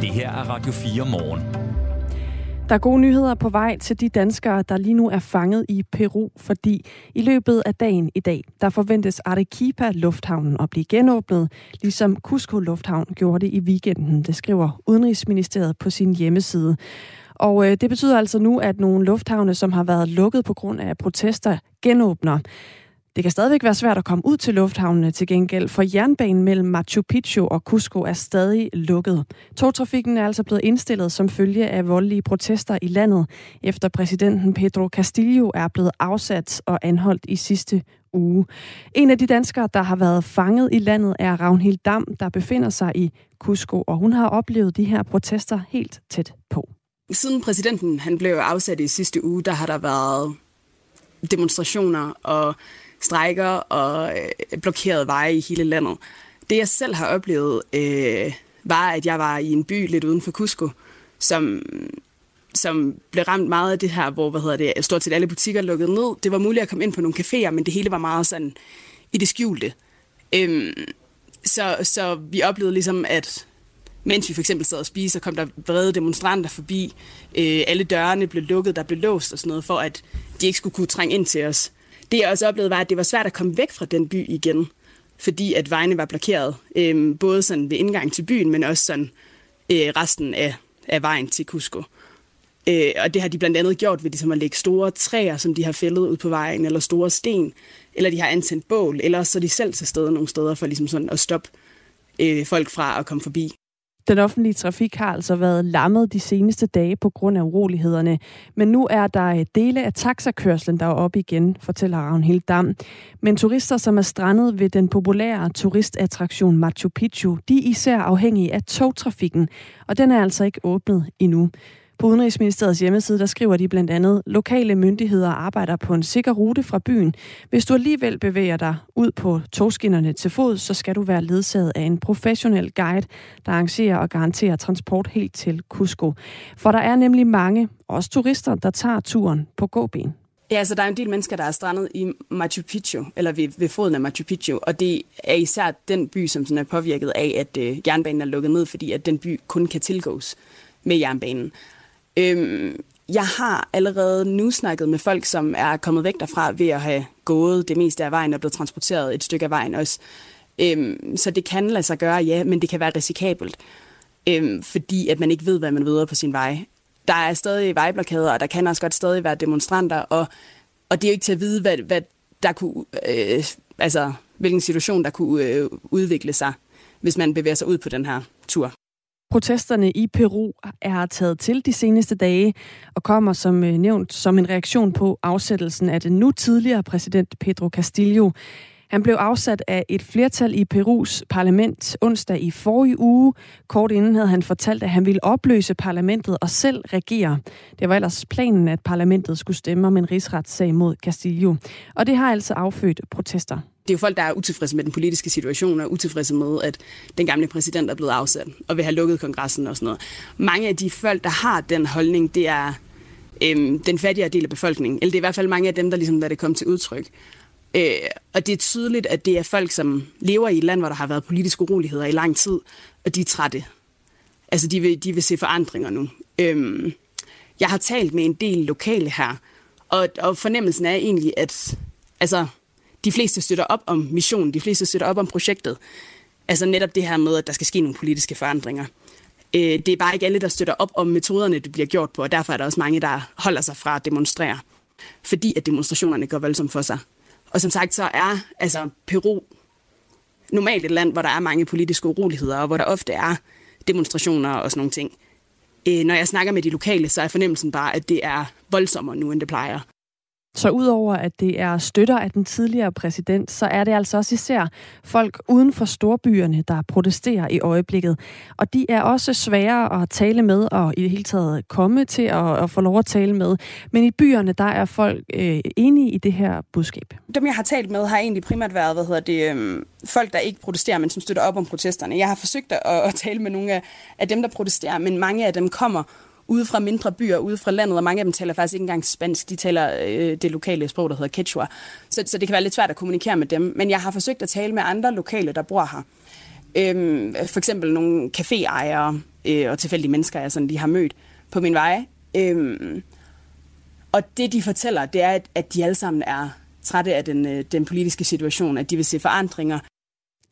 S2: Det her er Radio 4 morgen.
S4: Der er gode nyheder på vej til de danskere, der lige nu er fanget i Peru, fordi i løbet af dagen i dag, der forventes Arequipa Lufthavnen at blive genåbnet, ligesom Cusco Lufthavn gjorde det i weekenden, det skriver Udenrigsministeriet på sin hjemmeside. Og øh, det betyder altså nu, at nogle lufthavne, som har været lukket på grund af protester, genåbner. Det kan stadigvæk være svært at komme ud til lufthavnene til gengæld, for jernbanen mellem Machu Picchu og Cusco er stadig lukket. Togtrafikken er altså blevet indstillet som følge af voldelige protester i landet, efter præsidenten Pedro Castillo er blevet afsat og anholdt i sidste uge. En af de danskere, der har været fanget i landet, er Ragnhild Dam, der befinder sig i Cusco, og hun har oplevet de her protester helt tæt på.
S20: Siden præsidenten han blev afsat i sidste uge, der har der været demonstrationer og strækker og øh, blokerede veje i hele landet. Det jeg selv har oplevet, øh, var, at jeg var i en by lidt uden for Cusco, som, som blev ramt meget af det her, hvor hvad hedder det, stort set alle butikker lukkede ned. Det var muligt at komme ind på nogle caféer, men det hele var meget sådan i det skjulte. Øhm, så, så vi oplevede ligesom, at mens vi for eksempel sad og spiste, så kom der vrede demonstranter forbi. Øh, alle dørene blev lukket, der blev låst og sådan noget, for at de ikke skulle kunne trænge ind til os. Det jeg også oplevede var, at det var svært at komme væk fra den by igen, fordi at vejene var blokeret. Øhm, både sådan ved indgang til byen, men også sådan øh, resten af, af vejen til Cusco. Øh, og det har de blandt andet gjort ved ligesom at lægge store træer, som de har fældet ud på vejen, eller store sten, eller de har antændt bål, eller så er de selv til stede nogle steder for ligesom sådan at stoppe øh, folk fra at komme forbi.
S4: Den offentlige trafik har altså været lammet de seneste dage på grund af urolighederne. Men nu er der øh, dele af taxakørslen, der er oppe igen, fortæller Ragnhild Dam. Men turister, som er strandet ved den populære turistattraktion Machu Picchu, de er især afhængige af togtrafikken, og den er altså ikke åbnet endnu. På Udenrigsministeriets hjemmeside, der skriver de blandt andet, lokale myndigheder arbejder på en sikker rute fra byen. Hvis du alligevel bevæger dig ud på togskinnerne til fod, så skal du være ledsaget af en professionel guide, der arrangerer og garanterer transport helt til Cusco. For der er nemlig mange, også turister, der tager turen på gåben.
S20: Ja, altså der er en del mennesker, der er strandet i Machu Picchu, eller ved, ved foden af Machu Picchu, og det er især den by, som sådan er påvirket af, at øh, jernbanen er lukket ned, fordi at den by kun kan tilgås med jernbanen. Øhm, jeg har allerede nu snakket med folk, som er kommet væk derfra ved at have gået det meste af vejen og blevet transporteret et stykke af vejen også. Øhm, så det kan lade sig gøre, ja, men det kan være risikabelt, øhm, fordi at man ikke ved, hvad man ved på sin vej. Der er stadig vejblokader, og der kan også godt stadig være demonstranter, og, og det er jo ikke til at vide, hvad, hvad der kunne, øh, altså, hvilken situation der kunne øh, udvikle sig, hvis man bevæger sig ud på den her tur.
S4: Protesterne i Peru er taget til de seneste dage og kommer som øh, nævnt som en reaktion på afsættelsen af den nu tidligere præsident Pedro Castillo. Han blev afsat af et flertal i Perus parlament onsdag i forrige uge. Kort inden havde han fortalt, at han ville opløse parlamentet og selv regere. Det var ellers planen, at parlamentet skulle stemme om en rigsretssag mod Castillo. Og det har altså affødt protester.
S20: Det er jo folk, der er utilfredse med den politiske situation og utilfredse med, at den gamle præsident er blevet afsat og vil have lukket kongressen og sådan noget. Mange af de folk, der har den holdning, det er øhm, den fattigere del af befolkningen. Eller det er i hvert fald mange af dem, der ligesom lader det komme til udtryk. Øh, og det er tydeligt, at det er folk, som lever i et land, hvor der har været politiske uroligheder i lang tid, og de er trætte. Altså, de vil, de vil se forandringer nu. Øhm, jeg har talt med en del lokale her, og, og fornemmelsen er egentlig, at altså, de fleste støtter op om missionen, de fleste støtter op om projektet. Altså netop det her med, at der skal ske nogle politiske forandringer. Øh, det er bare ikke alle, der støtter op om metoderne, det bliver gjort på, og derfor er der også mange, der holder sig fra at demonstrere, fordi at demonstrationerne går voldsomt for sig. Og som sagt, så er altså Peru normalt et land, hvor der er mange politiske uroligheder, og hvor der ofte er demonstrationer og sådan nogle ting. Øh, når jeg snakker med de lokale, så er fornemmelsen bare, at det er voldsommere nu, end det plejer.
S4: Så udover at det er støtter af den tidligere præsident, så er det altså også især folk uden for storbyerne, der protesterer i øjeblikket. Og de er også svære at tale med og i det hele taget komme til at, at få lov at tale med. Men i byerne, der er folk øh, enige i det her budskab.
S20: Dem, jeg har talt med, har egentlig primært været hvad hedder det, øh, folk, der ikke protesterer, men som støtter op om protesterne. Jeg har forsøgt at, at tale med nogle af, af dem, der protesterer, men mange af dem kommer ude fra mindre byer, ude fra landet, og mange af dem taler faktisk ikke engang spansk. De taler øh, det lokale sprog, der hedder quechua. Så, så det kan være lidt svært at kommunikere med dem. Men jeg har forsøgt at tale med andre lokale, der bor her. Øhm, for eksempel nogle caféejere øh, og tilfældige mennesker, jeg sådan lige har mødt på min vej. Øhm, og det, de fortæller, det er, at, at de alle sammen er trætte af den, øh, den politiske situation, at de vil se forandringer,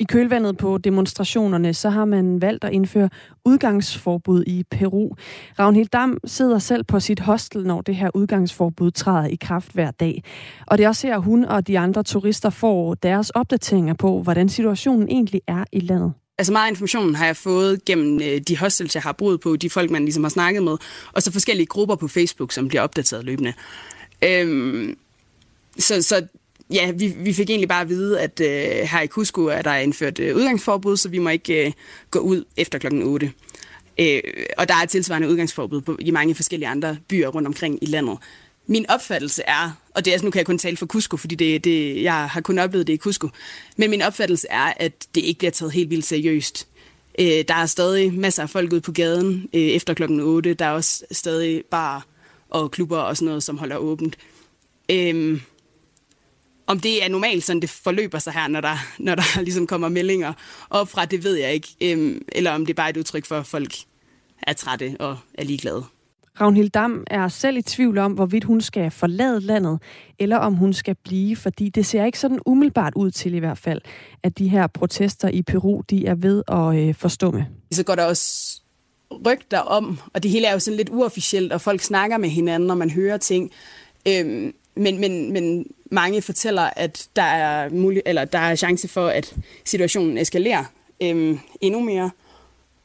S4: i kølvandet på demonstrationerne, så har man valgt at indføre udgangsforbud i Peru. Ragnhild Dam sidder selv på sit hostel, når det her udgangsforbud træder i kraft hver dag. Og det er også her, hun og de andre turister får deres opdateringer på, hvordan situationen egentlig er i landet.
S20: Altså meget information har jeg fået gennem øh, de hostels, jeg har boet på, de folk, man ligesom har snakket med, og så forskellige grupper på Facebook, som bliver opdateret løbende. Øhm, så, så ja, vi, vi fik egentlig bare at vide, at øh, her i Cusco er der indført øh, udgangsforbud, så vi må ikke øh, gå ud efter klokken 8. Øh, og der er tilsvarende udgangsforbud på, i mange forskellige andre byer rundt omkring i landet. Min opfattelse er, og det er, altså, nu kan jeg kun tale for Cusco, fordi det, det, jeg har kun oplevet det i Cusco, men min opfattelse er, at det ikke bliver taget helt vildt seriøst. Øh, der er stadig masser af folk ude på gaden øh, efter klokken 8. Der er også stadig bar og klubber og sådan noget, som holder åbent. Øh, om det er normalt, sådan det forløber sig her, når der, når der ligesom kommer meldinger op fra, det ved jeg ikke. Øhm, eller om det er bare et udtryk for, at folk er trætte og er ligeglade.
S4: Ragnhild Dam er selv i tvivl om, hvorvidt hun skal forlade landet, eller om hun skal blive, fordi det ser ikke sådan umiddelbart ud til i hvert fald, at de her protester i Peru, de er ved at øh, forstumme.
S20: Så går der også rygter om, og det hele er jo sådan lidt uofficielt, og folk snakker med hinanden, når man hører ting. Øhm, men, men, men mange fortæller, at der er, mulig, eller der er chance for, at situationen eskalerer øhm, endnu mere,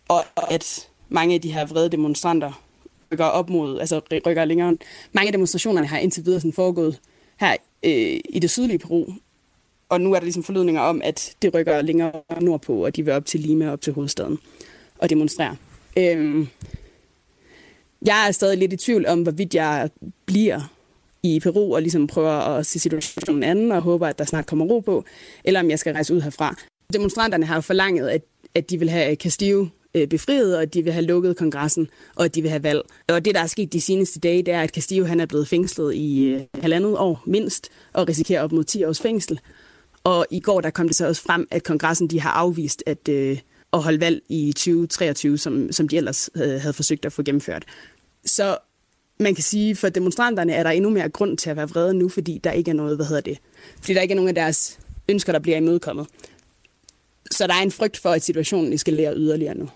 S20: og at mange af de her vrede demonstranter rykker op mod, altså rykker længere. Mange af demonstrationerne har indtil videre sådan foregået her øh, i det sydlige Peru, og nu er der ligesom forlydninger om, at det rykker længere nordpå, og de vil op til Lima, op til hovedstaden og demonstrere. Øhm, jeg er stadig lidt i tvivl om, hvorvidt jeg bliver i Peru og ligesom prøver at se situationen anden og håber, at der snart kommer ro på, eller om jeg skal rejse ud herfra. Demonstranterne har jo forlanget, at, at de vil have Castillo øh, befriet, og at de vil have lukket kongressen, og at de vil have valg. Og det, der er sket de seneste dage, det er, at Castillo han er blevet fængslet i øh, halvandet år mindst, og risikerer op mod 10 års fængsel. Og i går der kom det så også frem, at kongressen de har afvist at, øh, at holde valg i 2023, som, som de ellers øh, havde forsøgt at få gennemført. Så man kan sige, for demonstranterne er der endnu mere grund til at være vrede nu, fordi der ikke er noget, hvad hedder det, fordi der ikke er nogen af deres ønsker, der bliver imødekommet. Så der er en frygt for, at situationen eskalerer yderligere nu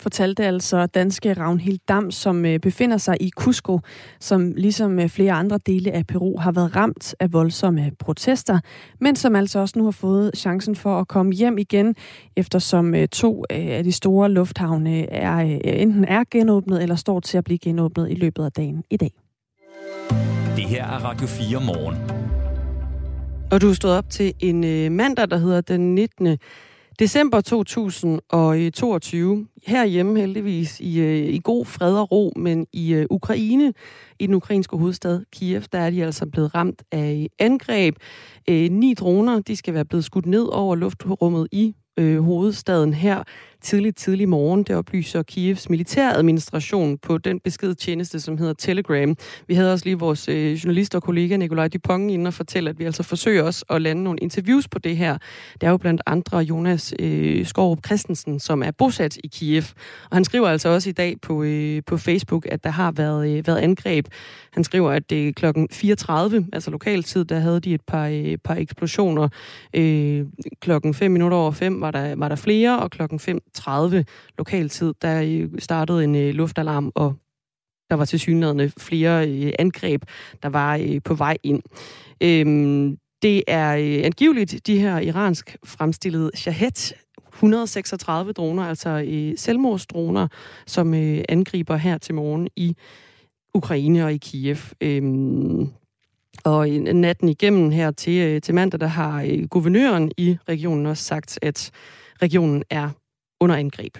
S4: fortalte altså danske Ravnhild Dam, som øh, befinder sig i Cusco, som ligesom øh, flere andre dele af Peru har været ramt af voldsomme protester, men som altså også nu har fået chancen for at komme hjem igen, eftersom øh, to af de store lufthavne er, enten er genåbnet eller står til at blive genåbnet i løbet af dagen i dag.
S2: Det her er Radio 4 morgen.
S3: Og du stod op til en mandag, der hedder den 19. December 2022, herhjemme heldigvis i, øh, i god fred og ro, men i uh, Ukraine, i den ukrainske hovedstad Kiev, der er de altså blevet ramt af angreb. Uh, ni droner, de skal være blevet skudt ned over luftrummet i øh, hovedstaden her tidligt, tidlig morgen. Det oplyser Kievs militæradministration på den beskedtjeneste, som hedder Telegram. Vi havde også lige vores øh, journalist og kollega Nikolaj Dupont inden og fortælle, at vi altså forsøger os at lande nogle interviews på det her. Det er jo blandt andre Jonas øh, Skorup Christensen, som er bosat i Kiev. Og han skriver altså også i dag på, øh, på Facebook, at der har været, øh, været angreb. Han skriver, at det øh, klokken 34, altså lokaltid, der havde de et par, øh, par eksplosioner. Øh, klokken 5 minutter over 5 var der, var der flere, og klokken 5 30 lokaltid, der startede en øh, luftalarm, og der var til synligheden flere øh, angreb, der var øh, på vej ind. Øhm, det er angiveligt de her iransk fremstillede Shahed 136 droner, altså selvmordsdroner, som angriber her til morgen i Ukraine og i Kiev. Øhm, og natten igennem her til, til mandag, der har guvernøren i regionen også sagt, at regionen er under angreb.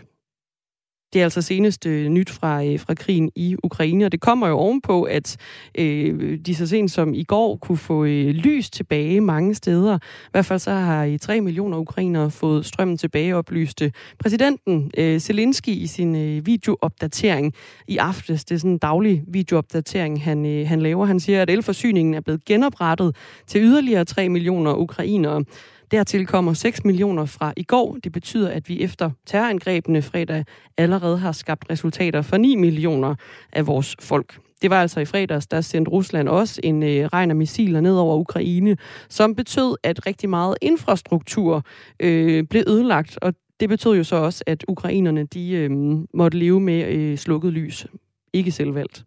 S3: Det er altså seneste øh, nyt fra, øh, fra krigen i Ukraine, og det kommer jo ovenpå, at øh, de så sent som i går kunne få øh, lys tilbage mange steder. I hvert fald så har øh, i 3 millioner ukrainere fået strømmen tilbage, oplyste præsidenten øh, Zelensky i sin øh, videoopdatering i aftes. Det er sådan en daglig videoopdatering, han, øh, han laver. Han siger, at elforsyningen er blevet genoprettet til yderligere 3 millioner ukrainere. Dertil kommer 6 millioner fra i går. Det betyder, at vi efter terrorangrebene fredag allerede har skabt resultater for 9 millioner af vores folk. Det var altså i fredags, der sendte Rusland også en øh, regn af missiler ned over Ukraine, som betød, at rigtig meget infrastruktur øh, blev ødelagt, og det betød jo så også, at ukrainerne de øh, måtte leve med øh, slukket lys. Ikke selvvalgt.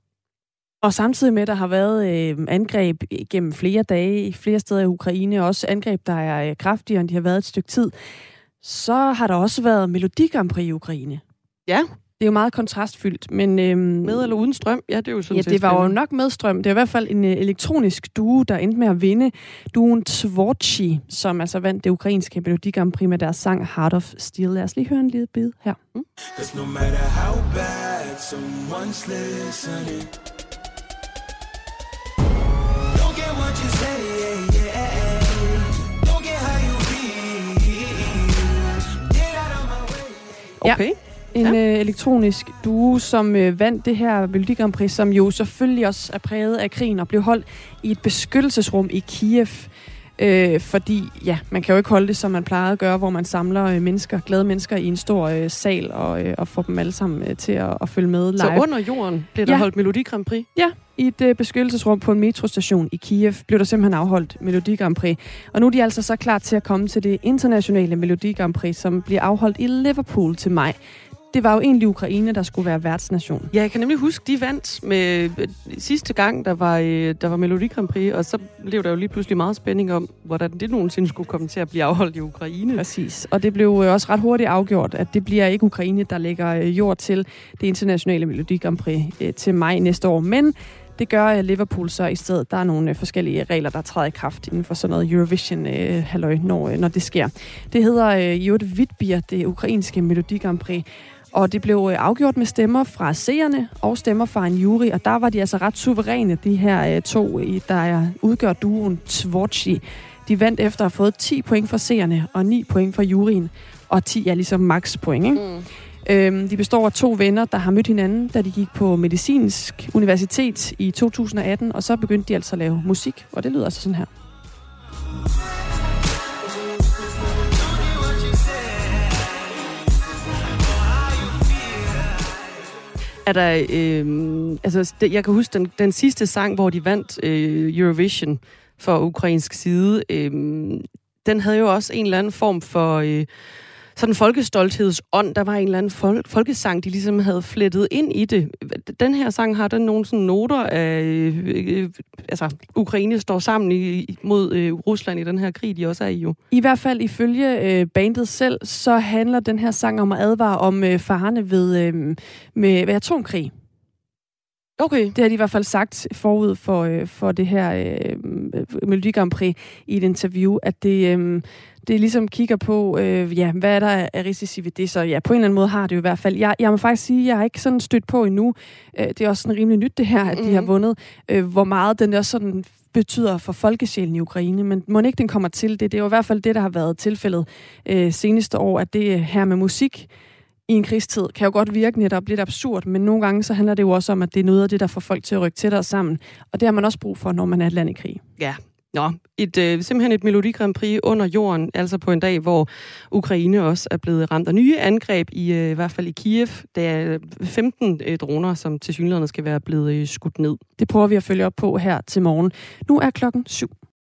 S4: Og samtidig med, at der har været øh, angreb gennem flere dage i flere steder i Ukraine, også angreb, der er øh, kraftigere, end de har været et stykke tid, så har der også været Melodi Grand Prix i Ukraine.
S3: Ja.
S4: Det er jo meget kontrastfyldt, men... Øhm,
S3: med eller uden strøm? Ja, det er jo sådan
S4: Ja, det var jo nok med strøm. Det er i hvert fald en øh, elektronisk duo, der endte med at vinde. Duen Tvorchi, som altså vandt det ukrainske Melodi Grand Prix med deres sang Heart of Steel. Lad os lige høre en lille bid her. Mm. Okay. Ja. En ja. øh, elektronisk duo, som øh, vandt det her Melodi Grand Prix, som jo selvfølgelig også er præget af krigen og blev holdt i et beskyttelsesrum i Kiev. Øh, fordi, ja, man kan jo ikke holde det, som man plejer at gøre, hvor man samler øh, mennesker, glade mennesker i en stor øh, sal og, øh, og får dem alle sammen øh, til at, at følge med live.
S3: Så under jorden bliver der ja. holdt Melodi Grand Prix?
S4: Ja, i et øh, beskyttelsesrum på en metrostation i Kiev blev der simpelthen afholdt Melodi Grand Prix. Og nu er de altså så klar til at komme til det internationale Melodi Grand Prix, som bliver afholdt i Liverpool til maj det var jo egentlig Ukraine, der skulle være værtsnation.
S3: Ja, jeg kan nemlig huske, de vandt med øh, sidste gang, der var, øh, der var Melodi Grand Prix, og så blev der jo lige pludselig meget spænding om, hvordan det nogensinde skulle komme til at blive afholdt i Ukraine.
S4: Præcis, og det blev øh, også ret hurtigt afgjort, at det bliver ikke Ukraine, der lægger jord til det internationale Melodi Grand Prix til maj næste år, men det gør øh, Liverpool så i stedet. Der er nogle øh, forskellige regler, der træder i kraft inden for sådan noget Eurovision øh, halløj, når, når det sker. Det hedder Jutta Vitbier, det ukrainske Melodi Grand Prix, og det blev afgjort med stemmer fra seerne og stemmer fra en jury, og der var de altså ret suveræne, de her to, der udgør duoen Tvorchi. De vandt efter at have fået 10 point fra seerne og 9 point fra juryen, og 10 er ligesom max point, ikke? Mm. Øhm, de består af to venner, der har mødt hinanden, da de gik på medicinsk universitet i 2018, og så begyndte de altså at lave musik, og det lyder altså sådan her.
S3: er der... Øh, altså, jeg kan huske den, den sidste sang, hvor de vandt øh, Eurovision for ukrainsk side. Øh, den havde jo også en eller anden form for... Øh, sådan folkestolthedsånd. Der var en eller anden folk, folkesang, de ligesom havde flettet ind i det. Den her sang har den nogle sådan noter af, øh, øh, altså Ukraine står sammen i, mod øh, Rusland i den her krig, de også er i jo.
S4: I hvert fald ifølge øh, bandet selv, så handler den her sang om at advare om øh, farerne ved, øh, med, ved atomkrig.
S3: Okay.
S4: Det har de i hvert fald sagt forud for, øh, for det her øh, Melodi Grand Prix i et interview, at det, øh, det ligesom kigger på, øh, ja, hvad er der af risici ved det, så ja, på en eller anden måde har det jo i hvert fald. Jeg, jeg må faktisk sige, jeg har ikke sådan stødt på endnu, øh, det er også sådan rimelig nyt det her, at de har mhm. vundet, øh, hvor meget den også sådan betyder for folkesjælen i Ukraine, men må ikke den kommer til det. Det er jo i hvert fald det, der har været tilfældet øh, seneste år, at det her med musik i en krigstid kan jo godt virke netop lidt absurd, men nogle gange så handler det jo også om, at det er noget af det, der får folk til at rykke tættere sammen. Og det har man også brug for, når man er et land i krig.
S3: Ja, Nå, et, øh, simpelthen et Melodi Grand Prix under jorden, altså på en dag, hvor Ukraine også er blevet ramt af nye angreb, i, øh, i hvert fald i Kiev. Der er øh, 15 øh, droner, som til synligheden skal være blevet øh, skudt ned.
S4: Det prøver vi at følge op på her til morgen. Nu er klokken syv.